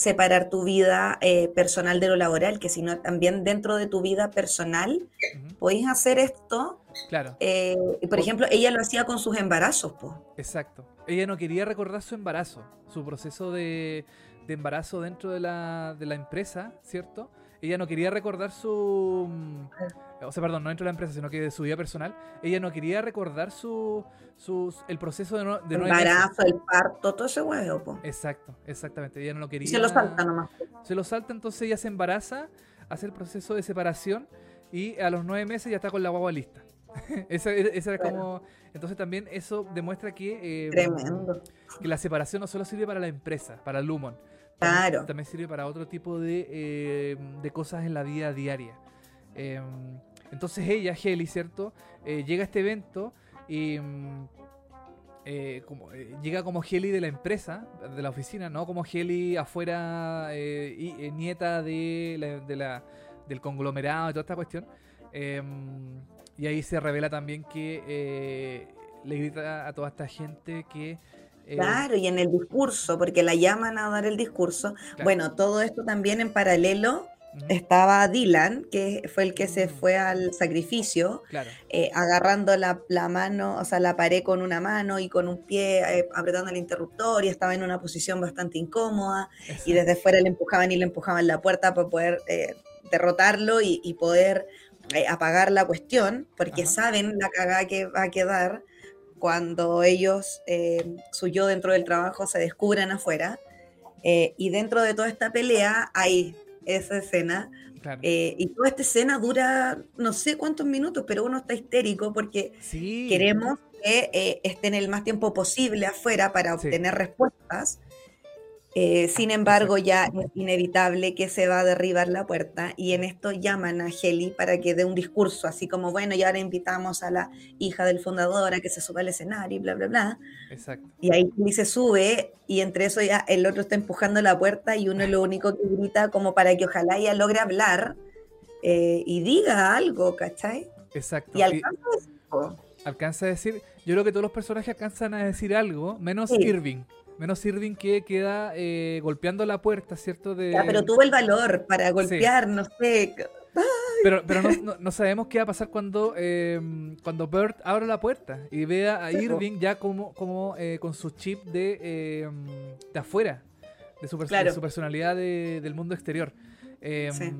separar tu vida eh, personal de lo laboral, que sino también dentro de tu vida personal Ujú, podéis hacer esto. Claro, eh, por ejemplo, ella lo hacía con sus embarazos, po. exacto. Ella no quería recordar su embarazo, su proceso de, de embarazo dentro de la, de la empresa, ¿cierto? Ella no quería recordar su... mm, O sea, perdón, no dentro de la empresa, sino que de su vida personal. Ella no quería recordar su, sus- el proceso de, no, de meses. embarazo, el parto, todo ese huevo, po. Exacto, exactamente. Ella no lo Y quería. se lo salta nomás. Se lo salta, entonces ella se embaraza, hace el proceso de separación y a los nueve meses ya está con la guagua lista. esa, era- esa era como. Entonces también eso demuestra que, eh, Tremendo. que la separación no solo sirve para la empresa, para Lumon. Claro. También, sirve para otro tipo de, eh, de cosas en la vida diaria. Eh, entonces ella, Heli, ¿cierto? Eh, llega a este evento y mm, eh, como, llega como Heli de la empresa, de la oficina, no como Heli afuera, y, nieta de la, de la- del conglomerado y toda esta cuestión. Eh, y ahí se revela también que le grita a toda esta gente que... eh, Claro, y en el discurso, porque la llaman a dar el discurso. Claro. Bueno, todo esto también en paralelo estaba Dylan, que fue el que se Mm. fue al sacrificio, Claro. eh, agarrando la, la mano, o sea, la pared con una mano y con un pie eh, apretando el interruptor y estaba en una posición bastante incómoda y desde fuera le empujaban y le empujaban la puerta para poder eh, derrotarlo y, y poder eh, apagar la cuestión, porque Ajá. saben la cagada que va a quedar cuando ellos, eh, su yo dentro del trabajo, se descubran afuera. Eh, y dentro de toda esta pelea hay esa escena Claro. eh, y toda esta escena dura no sé cuántos minutos, pero uno está histérico porque sí. queremos que eh, estén el más tiempo posible afuera para Sí. obtener respuestas. Eh, sin embargo, ya es inevitable que se va a derribar la puerta y en esto llaman a Heli para que dé un discurso, así como, bueno, y ahora invitamos a la hija del fundador a que se suba al escenario y bla, bla, bla. Exacto. Y ahí Heli se sube y entre eso ya el otro está empujando la puerta y uno es lo único que grita como para que ojalá ella logre hablar eh, y diga algo, ¿cachai? Exacto. Y alcanza a decir, po. alcanza a decir, yo creo que todos los personajes alcanzan a decir algo, menos Sí. Irving. Menos Irving que queda eh, golpeando la puerta, ¿cierto? De... Ya, pero tuvo el valor para golpear, no sé. Pero, pero no, no- no sabemos qué va a pasar cuando, eh, cuando Bert abra la puerta y vea a. Irving ya como, como eh, con su chip de, eh, de afuera, de su, Claro. de su personalidad de- del mundo exterior. Eh, Sí.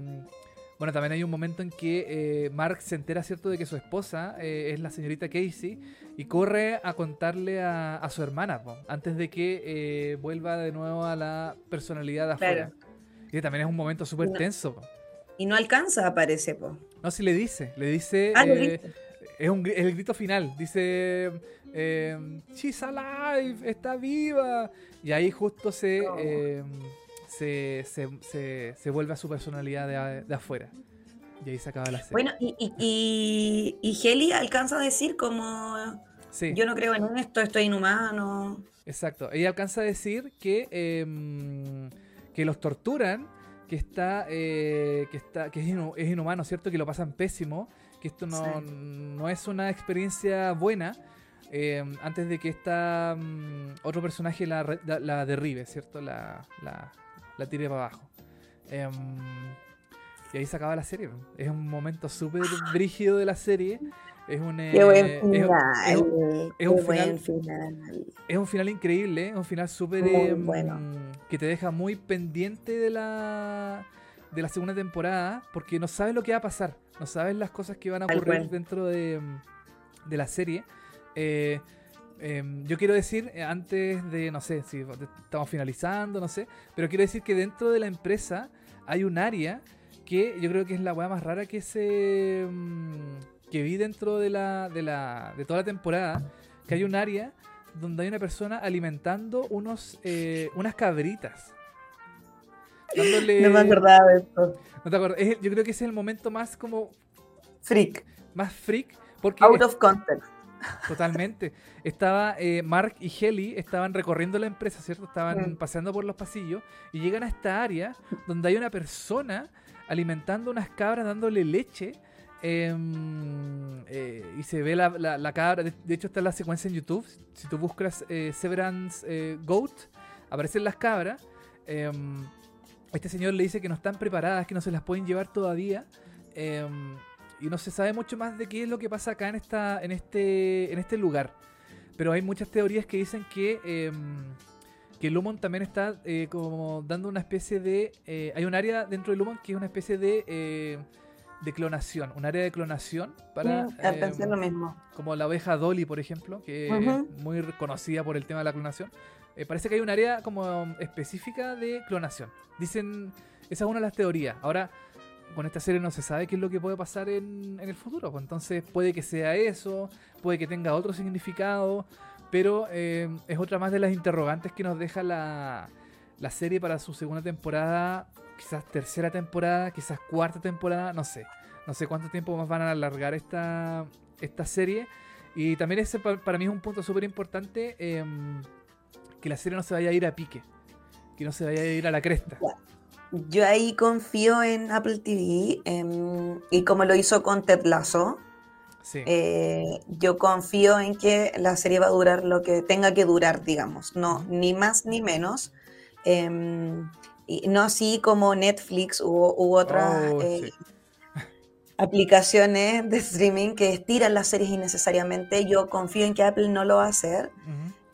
Bueno, también hay un momento en que eh, Mark se entera, ¿cierto?, de que su esposa eh, es la señorita Casey y corre a contarle a, a su hermana, po, antes de que eh, vuelva de nuevo a la personalidad de afuera. Claro. Y también es un momento súper No. tenso. po. Y no alcanza, parece, po. No, si le dice, le dice... Ah, es un, el grito final, dice... She's alive, está viva. Y ahí justo se, Oh. Se, se, se- se vuelve a su personalidad de, de afuera. Y ahí se acaba la serie. Bueno, y, y, y, y Heli alcanza a decir como, sí, yo no creo en esto, estoy inhumano. exacto. Ella alcanza a decir que, em, que los torturan que está, eh, que está, que es, inhumano, ¿cierto? Que lo pasan pésimo, que esto no, no es una experiencia buena. Eh, antes de que esta mm, otro personaje la, la, derribe, ¿cierto? La, la, la tire para abajo. Em, y ahí se acaba la serie. Es un momento súper brígido de la serie. Es un, Qué buen final. Es, un, final, Es un final increíble, es un final súper em, que te deja muy pendiente de la de la segunda temporada porque no sabes lo que va a pasar, no sabes las cosas que van a ocurrir dentro de, de, la serie. Eh, em, yo quiero decir, eh, antes de, no sé, si estamos finalizando, no sé, pero quiero decir que dentro de la empresa hay un área que yo creo que es la weá más rara que se mm, que vi dentro de la, de la de toda la temporada, que hay un área donde hay una persona alimentando unos eh, unas cabritas. Dándole... No me acordaba de esto. No te acuerdas. yo creo que ese es el momento más como freak. Más freak porque out of context. Totalmente. Estaba eh, Mark y Helly estaban recorriendo la empresa, ¿cierto? Estaban paseando por los pasillos y llegan a esta área donde hay una persona alimentando unas cabras, dándole leche. Em, eh, y se ve la, cabra. De, hecho, está la secuencia en YouTube. Si tú buscas eh, Severance Goat, aparecen las cabras. Em, este señor le dice que no están preparadas, que no se las pueden llevar todavía. Em, y no se sabe mucho más de qué es lo que pasa acá en, esta, en, este, en este lugar. Pero hay muchas teorías que dicen que que Lumon también está eh, como dando una especie de... Eh, hay un área dentro de Lumon que es una especie de, eh, de clonación, un área de clonación para... Mm, lo mismo. Como la oveja Dolly, por ejemplo, que es muy conocida por el tema de la clonación. parece que hay un área como específica de clonación. Dicen, esa es una de las teorías. Ahora, con esta serie no se sabe qué es lo que puede pasar en, el futuro. Pues entonces puede que sea eso, puede que tenga otro significado. Pero eh, es otra más de las interrogantes que nos deja la, serie para su segunda temporada, quizás tercera temporada, quizás cuarta temporada, no sé. No sé cuánto tiempo más van a alargar esta, esta serie. Y también ese para mí es un punto súper importante, em, que la serie no se vaya a ir a pique, que no se vaya a ir a la cresta. Yo ahí confío en Apple TV em, y como lo hizo con Ted Lasso, eh, yo confío en que la serie va a durar lo que tenga que durar, digamos, no, ni más ni menos. Em, y no así como Netflix u, otras oh, eh, aplicaciones de streaming que estiran las series innecesariamente. Yo confío en que Apple no lo va a hacer.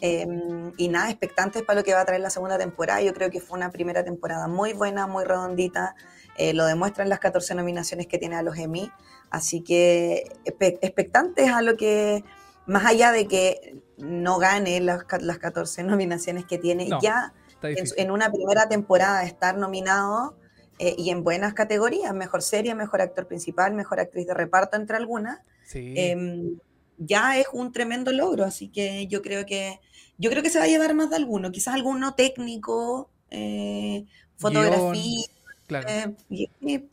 Em, y nada, expectantes para lo que va a traer la segunda temporada. Yo creo que fue una primera temporada muy buena, muy redondita. Eh, lo demuestran las 14 nominaciones que tiene a los Emmy. Así que expectantes a lo que, más allá de que no gane las, las 14 nominaciones que tiene, ya en, una primera temporada estar nominado eh, y en buenas categorías, mejor serie, mejor actor principal, mejor actriz de reparto, entre algunas, em, ya es un tremendo logro. Así que yo creo que yo creo que se va a llevar más de alguno, quizás alguno técnico, eh, fotografía. Eh,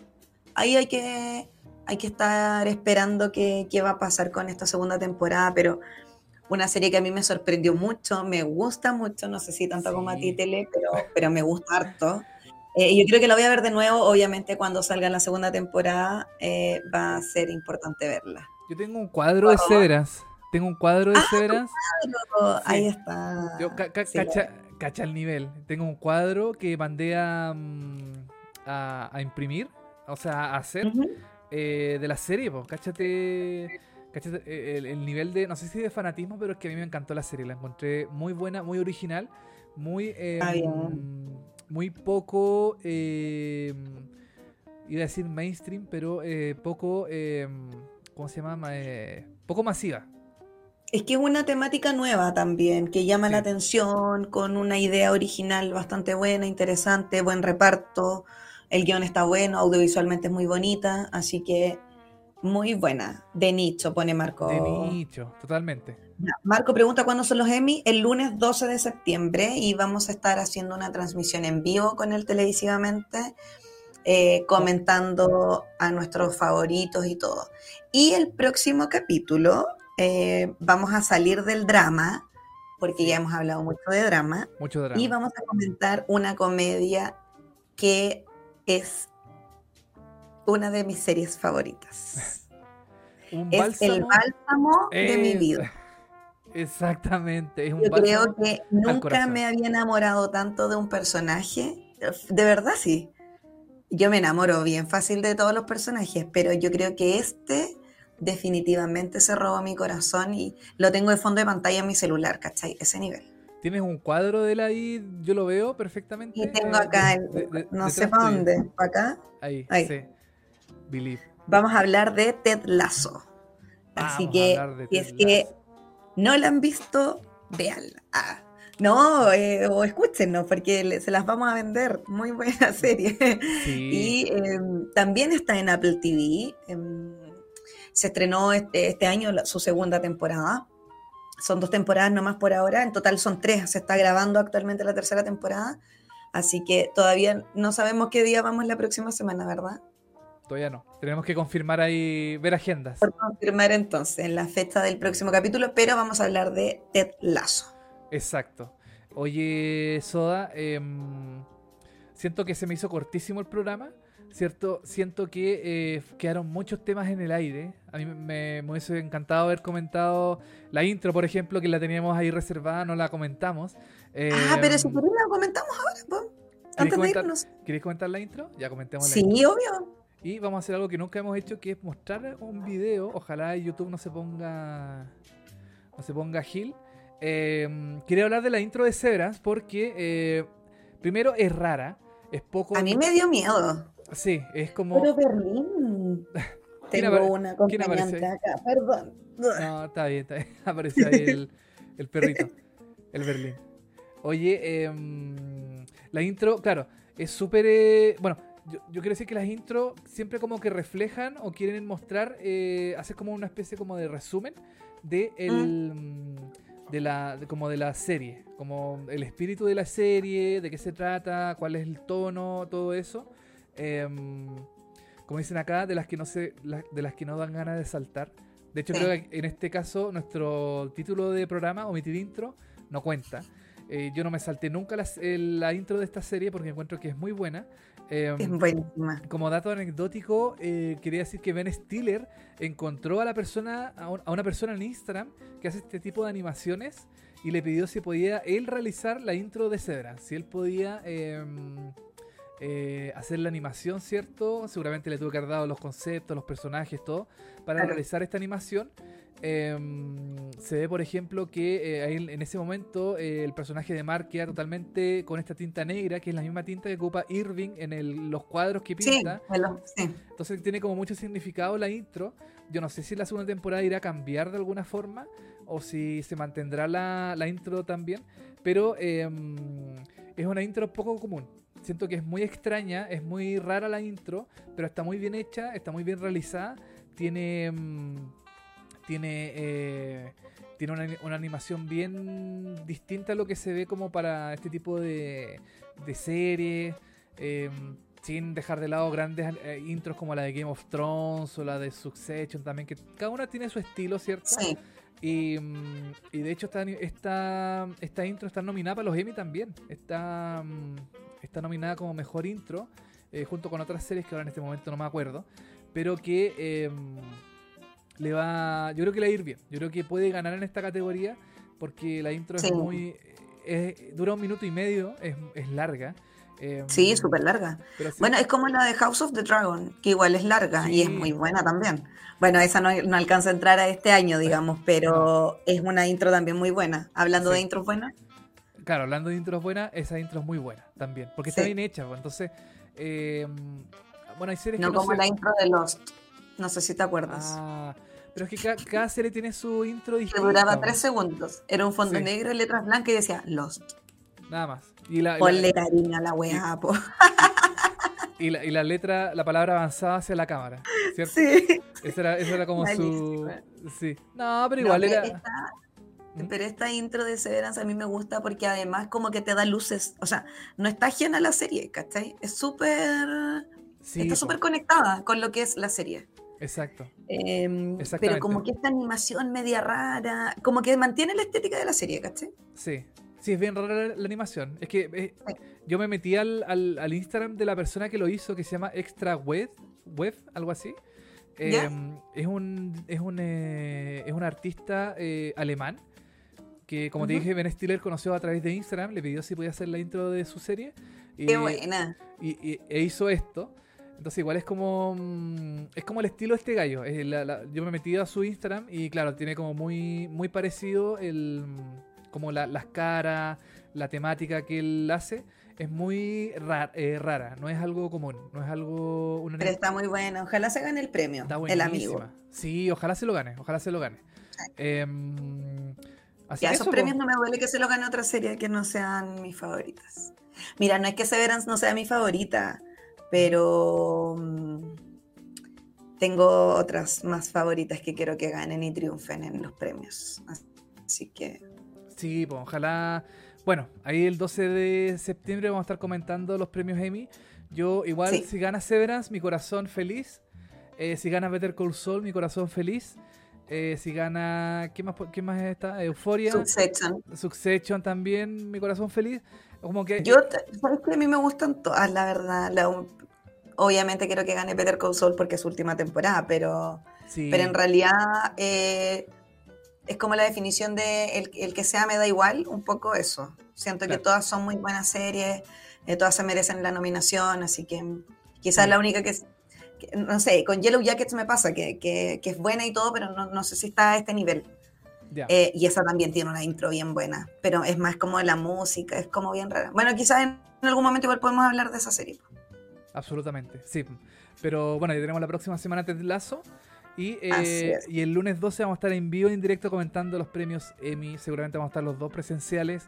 ahí hay que hay que estar esperando qué, va a pasar con esta segunda temporada, pero una serie que a mí me sorprendió mucho, me gusta mucho, no sé si tanto como a ti, Tele, pero, pero me gusta harto. Eh, yo creo que la voy a ver de nuevo, obviamente cuando salga la segunda temporada eh, va a ser importante verla. Yo tengo un cuadro de cedras, tengo un cuadro de ah, cedras. Ahí está. Yo, cacha, el nivel, tengo un cuadro que mandé a, mm, a, imprimir, o sea, a hacer. Eh, de la serie, pues, cáchate, eh, el, nivel de, no sé si de fanatismo, pero es que a mí me encantó la serie, la encontré muy buena, muy original, muy, em, muy poco, em, iba a decir mainstream, pero eh, poco, em, ¿cómo se llama? poco masiva. Es que es una temática nueva también, que llama la atención, con una idea original bastante buena, interesante, buen reparto. El guion está bueno, audiovisualmente es muy bonita, así que muy buena. De nicho, pone Marco. De nicho, totalmente. Marco pregunta cuándo son los Emmy. El lunes 12 de septiembre y vamos a estar haciendo una transmisión en vivo con él televisivamente, eh, comentando a nuestros favoritos y todo. Y el próximo capítulo eh, vamos a salir del drama, porque ya hemos hablado mucho de drama. Mucho drama. Y vamos a comentar una comedia que es una de mis series favoritas. es el bálsamo de mi vida. Exactamente. Es Yo creo que nunca me había enamorado tanto de un personaje. De verdad, sí. Yo me enamoro bien fácil de todos los personajes, pero yo creo que este definitivamente se robó mi corazón y lo tengo de fondo de pantalla en mi celular, ¿cachai? Ese nivel. Tienes un cuadro de él ahí, yo lo veo perfectamente. Y tengo acá, no sé para dónde, para acá. Ahí, ahí. Believe. Vamos a hablar de Ted Lasso. Así que, si es que no la han visto, véanla. Ah, no, eh, o escúchenos, porque se las vamos a vender. Muy buena serie. Y em, también está en Apple TV. Em, se estrenó este, este año su segunda temporada. Son dos temporadas nomás por ahora, en total son tres, se está grabando actualmente la tercera temporada, así que todavía no sabemos qué día vamos la próxima semana, ¿verdad? Todavía no, tenemos que confirmar ahí, ver agendas. Por confirmar entonces la fecha del próximo capítulo, pero vamos a hablar de Ted Lazo. Exacto. Oye, Soda, em, siento que se me hizo cortísimo el programa, ¿cierto? Siento que eh, quedaron muchos temas en el aire. A mí me, me, hubiese encantado haber comentado la intro, por ejemplo, que la teníamos ahí reservada, no la comentamos. ah, pero si por la comentamos ahora, Antes de irnos. ¿Queréis comentar la intro? Ya comentemos la sí, obvio. Y vamos a hacer algo que nunca hemos hecho, que es mostrar un video. Ojalá YouTube no se ponga. No se ponga Gil. Eh, quería hablar de la intro de Zebras porque, eh, primero, es rara. Es poco. A mí me dio miedo. Sí, es como. Pero Berlín. Tengo una acompañante acá, perdón. No, está bien, está bien. Aparece ahí el, perrito, el Berlín. Oye, em, la intro, claro, es súper. Eh, bueno, yo, quiero decir que las intros siempre como que reflejan o quieren mostrar, eh, hacer como una especie como de resumen de el. Mm. De la, como de la serie, como el espíritu de la serie, de qué se trata, cuál es el tono, todo eso. Em, como dicen acá, de las que no se, de las que no dan ganas de saltar. De hecho, creo que en este caso nuestro título de programa, omitir intro, no cuenta. Eh, yo no me salté nunca la, intro de esta serie porque encuentro que es muy buena. Em, es buenísima. Como dato anecdótico, eh, quería decir que Ben Stiller encontró a la persona, a, una persona en Instagram que hace este tipo de animaciones y le pidió si podía él realizar la intro de Cedra. Si él podía em, eh, hacer la animación, ¿cierto? Seguramente le tuvo que haber dado los conceptos, los personajes, todo, para realizar esta animación. Em, se ve, por ejemplo, que eh, en ese momento eh, el personaje de Mark queda totalmente con esta tinta negra, que es la misma tinta que ocupa Irving en los cuadros que pinta. Sí, Entonces tiene como mucho significado la intro. Yo no sé si la segunda temporada irá a cambiar de alguna forma o si se mantendrá la, la intro también, pero em, es una intro poco común siento que es muy extraña, es muy rara la intro, pero está muy bien hecha, está muy bien realizada. Tiene. Mm, tiene. Eh, tiene una, animación bien distinta a lo que se ve como para este tipo de, de series. Em, sin dejar de lado grandes eh, intros como la de Game of Thrones o la de Succession también, que cada una tiene su estilo, ¿cierto? Sí. Y, mm, y, de hecho esta, esta, esta intro está nominada para los Emmy también. Está, mm, está nominada como mejor intro, eh, junto con otras series que ahora en este momento no me acuerdo, pero que em, le va, yo creo que le va a ir bien, yo creo que puede ganar en esta categoría porque la intro es muy, dura un minuto y medio, es, larga. Em, sí, súper larga. Bueno, es como la de House of the Dragon, que igual es larga y es muy buena también. Bueno, esa no, alcanza a entrar a este año, digamos, pero es una intro también muy buena. Hablando de intros buenas, claro, hablando de intros buenas, esa intro es muy buena también, porque está bien hecha. Pues, entonces, eh, bueno, hay series no que no como la intro de Lost. No sé si te acuerdas. Ah, pero es que cada, serie tiene su intro distinta. Que duraba tres segundos. Era un fondo negro y letras blancas y decía Lost. Nada más. Y la, Ponle cariño a la weá, po. Y la, y la, letra, la palabra avanzaba hacia la cámara, ¿cierto? Sí. Esa era, era como su. Sí. No, pero igual era. Pero esta intro de Severance a mí me gusta porque además como que te da luces, o sea, no está ajena a la serie, ¿cachai? Es súper... está súper conectada con lo que es la serie. Exacto. Eh, pero como que esta animación media rara, como que mantiene la estética de la serie, ¿cachai? Sí, Sí, es bien rara la, animación. Es que eh, yo me metí al, al, Instagram de la persona que lo hizo, que se llama Extra Web, web algo así. Em, es un es un, eh, es un artista eh, alemán que, como te dije, Ben Stiller conoció a través de Instagram, le pidió si podía hacer la intro de su serie. Y, Qué buena. Y, e hizo esto. Entonces igual es como mm, es como el estilo de este gallo. yo me he metido a su Instagram y claro, tiene como muy muy parecido el como las caras, la temática que él hace es muy eh, rara, no es algo común, no es algo... Pero está muy buena, ojalá se gane el premio, el amigo. Sí, ojalá se lo gane, ojalá se lo gane. Eh, así esos premios no me duele que se lo gane otra serie que no sean mis favoritas. Mira, no es que Severance no sea mi favorita, pero mm, tengo otras más favoritas que quiero que ganen y triunfen en los premios. Así que... Sí, pues ojalá bueno, ahí el 12 de septiembre vamos a estar comentando los premios Emmy. Yo igual, si gana Severance, mi corazón feliz. Eh, si gana Better Call Saul, mi corazón feliz. Eh, si gana, ¿qué más, qué más está? Euphoria. Succession. Succession también, mi corazón feliz. Como que... Yo, sabes que a mí me gustan todas, la verdad. obviamente quiero que gane Better Call Saul porque es su última temporada, pero, pero en realidad... Eh, es como la definición de el, que sea me da igual, un poco eso. Siento que todas son muy buenas series, eh, todas se merecen la nominación, así que quizás la única que, no sé, con Yellow Jackets me pasa, que, que, es buena y todo, pero no, no, sé si está a este nivel. Eh, y esa también tiene una intro bien buena, pero es más como la música, es como bien rara. Bueno, quizás en, algún momento igual podemos hablar de esa serie. Absolutamente, sí. Pero bueno, ya tenemos la próxima semana Ted Lazo. Y, eh, y, el lunes 12 vamos a estar en vivo, en directo, comentando los premios Emmy. Seguramente vamos a estar los dos presenciales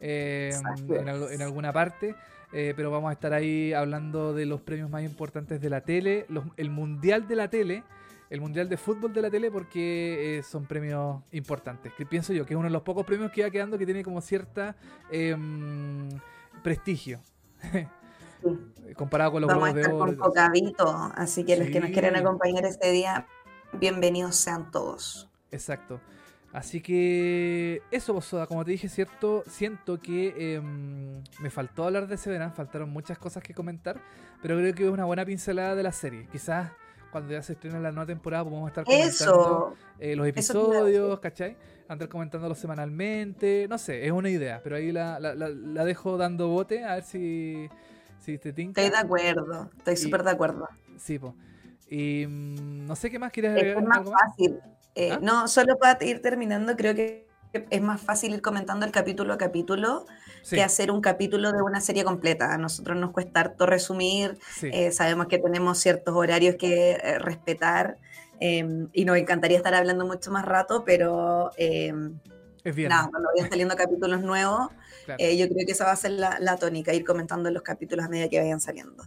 eh, en, alguna parte. Eh, pero vamos a estar ahí hablando de los premios más importantes de la tele, el mundial de la tele, el mundial de fútbol de la tele, porque son premios importantes. Que pienso yo que es uno de los pocos premios que va quedando que tiene como cierta em, prestigio. Comparado con los Vamos a estar con Cocavito, así que los que nos quieren acompañar este día, bienvenidos sean todos. Exacto. Así que eso, Bosoda, como te dije, cierto, siento que em, me faltó hablar de Severance, faltaron muchas cosas que comentar, pero creo que es una buena pincelada de la serie. Quizás cuando ya se estrene la nueva temporada podemos estar comentando eh, los episodios, ¿cachai? Andar comentándolos semanalmente, no sé, es una idea, pero ahí la, la, dejo dando bote a ver si, si te tinca. Estoy de acuerdo, estoy súper de acuerdo. Sí, pues. Y mm, no sé qué más quieres agregar. Es más fácil. Eh, ¿Ah? No, solo para ir terminando, creo que es más fácil ir comentando el capítulo a capítulo que hacer un capítulo de una serie completa. A nosotros nos cuesta harto resumir, eh, sabemos que tenemos ciertos horarios que eh, respetar em, y nos encantaría estar hablando mucho más rato, pero em, es bien. Nada, cuando vayan saliendo capítulos nuevos, eh, yo creo que esa va a ser la, tónica, ir comentando los capítulos a medida que vayan saliendo.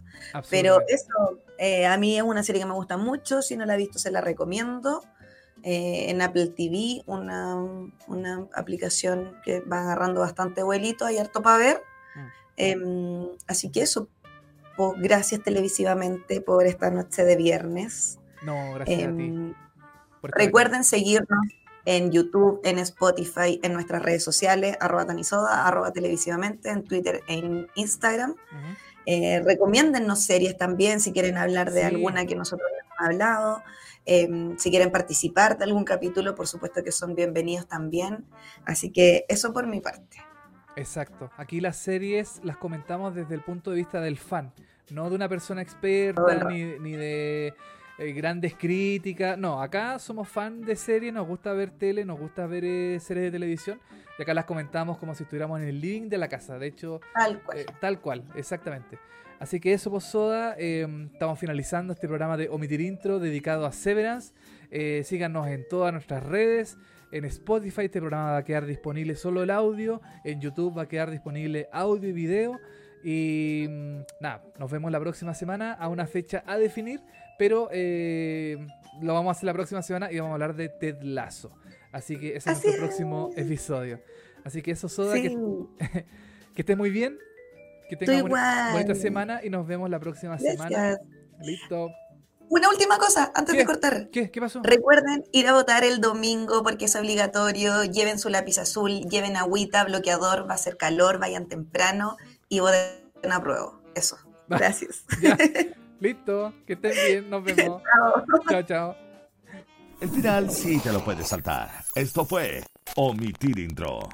Pero eso, eh, a mí es una serie que me gusta mucho, si no la he visto se la recomiendo. Eh, en Apple TV, una, una, aplicación que va agarrando bastante vuelito, hay harto para ver. Em, así que eso, pues, gracias televisivamente por esta noche de viernes. No, gracias a ti. Em, recuerden seguirnos en YouTube, en Spotify, en nuestras redes sociales, arroba tanisoda, arroba televisivamente, en Twitter, en Instagram. Eh, recomiéndennos series también si quieren hablar de alguna que nosotros hemos hablado. Em, si quieren participar de algún capítulo, por supuesto que son bienvenidos también. Así que eso por mi parte. Exacto. Aquí las series las comentamos desde el punto de vista del fan, no de una persona experta ni, ni de eh, grandes críticas. No, acá somos fan de series, nos gusta ver tele, nos gusta ver eh, series de televisión. Y acá las comentamos como si estuviéramos en el living de la casa. De hecho, tal cual. Eh, tal cual, exactamente. Así que eso, pues Soda, estamos finalizando este programa de Omitir Intro dedicado a Severance. síganos en todas nuestras redes. En Spotify este programa va a quedar disponible solo el audio. En YouTube va a quedar disponible audio y video. Y mm, nada, nos vemos la próxima semana a una fecha a definir. Pero eh, lo vamos a hacer la próxima semana y vamos a hablar de Ted Lasso. Así que ese es nuestro próximo episodio. Así que eso, Soda, que, que esté muy bien. Que tenga una bonita semana y nos vemos la próxima semana. Listo. una última cosa antes de cortar. ¿Qué? ¿Qué pasó? Recuerden ir a votar el domingo porque es obligatorio. Lleven su lápiz azul, lleven agüita, bloqueador, va a ser calor, vayan temprano y voten a prueba. Eso. Gracias. Listo, que estén bien, nos vemos. chao, chao. El final sí te lo puedes saltar. Esto fue Omitir Intro.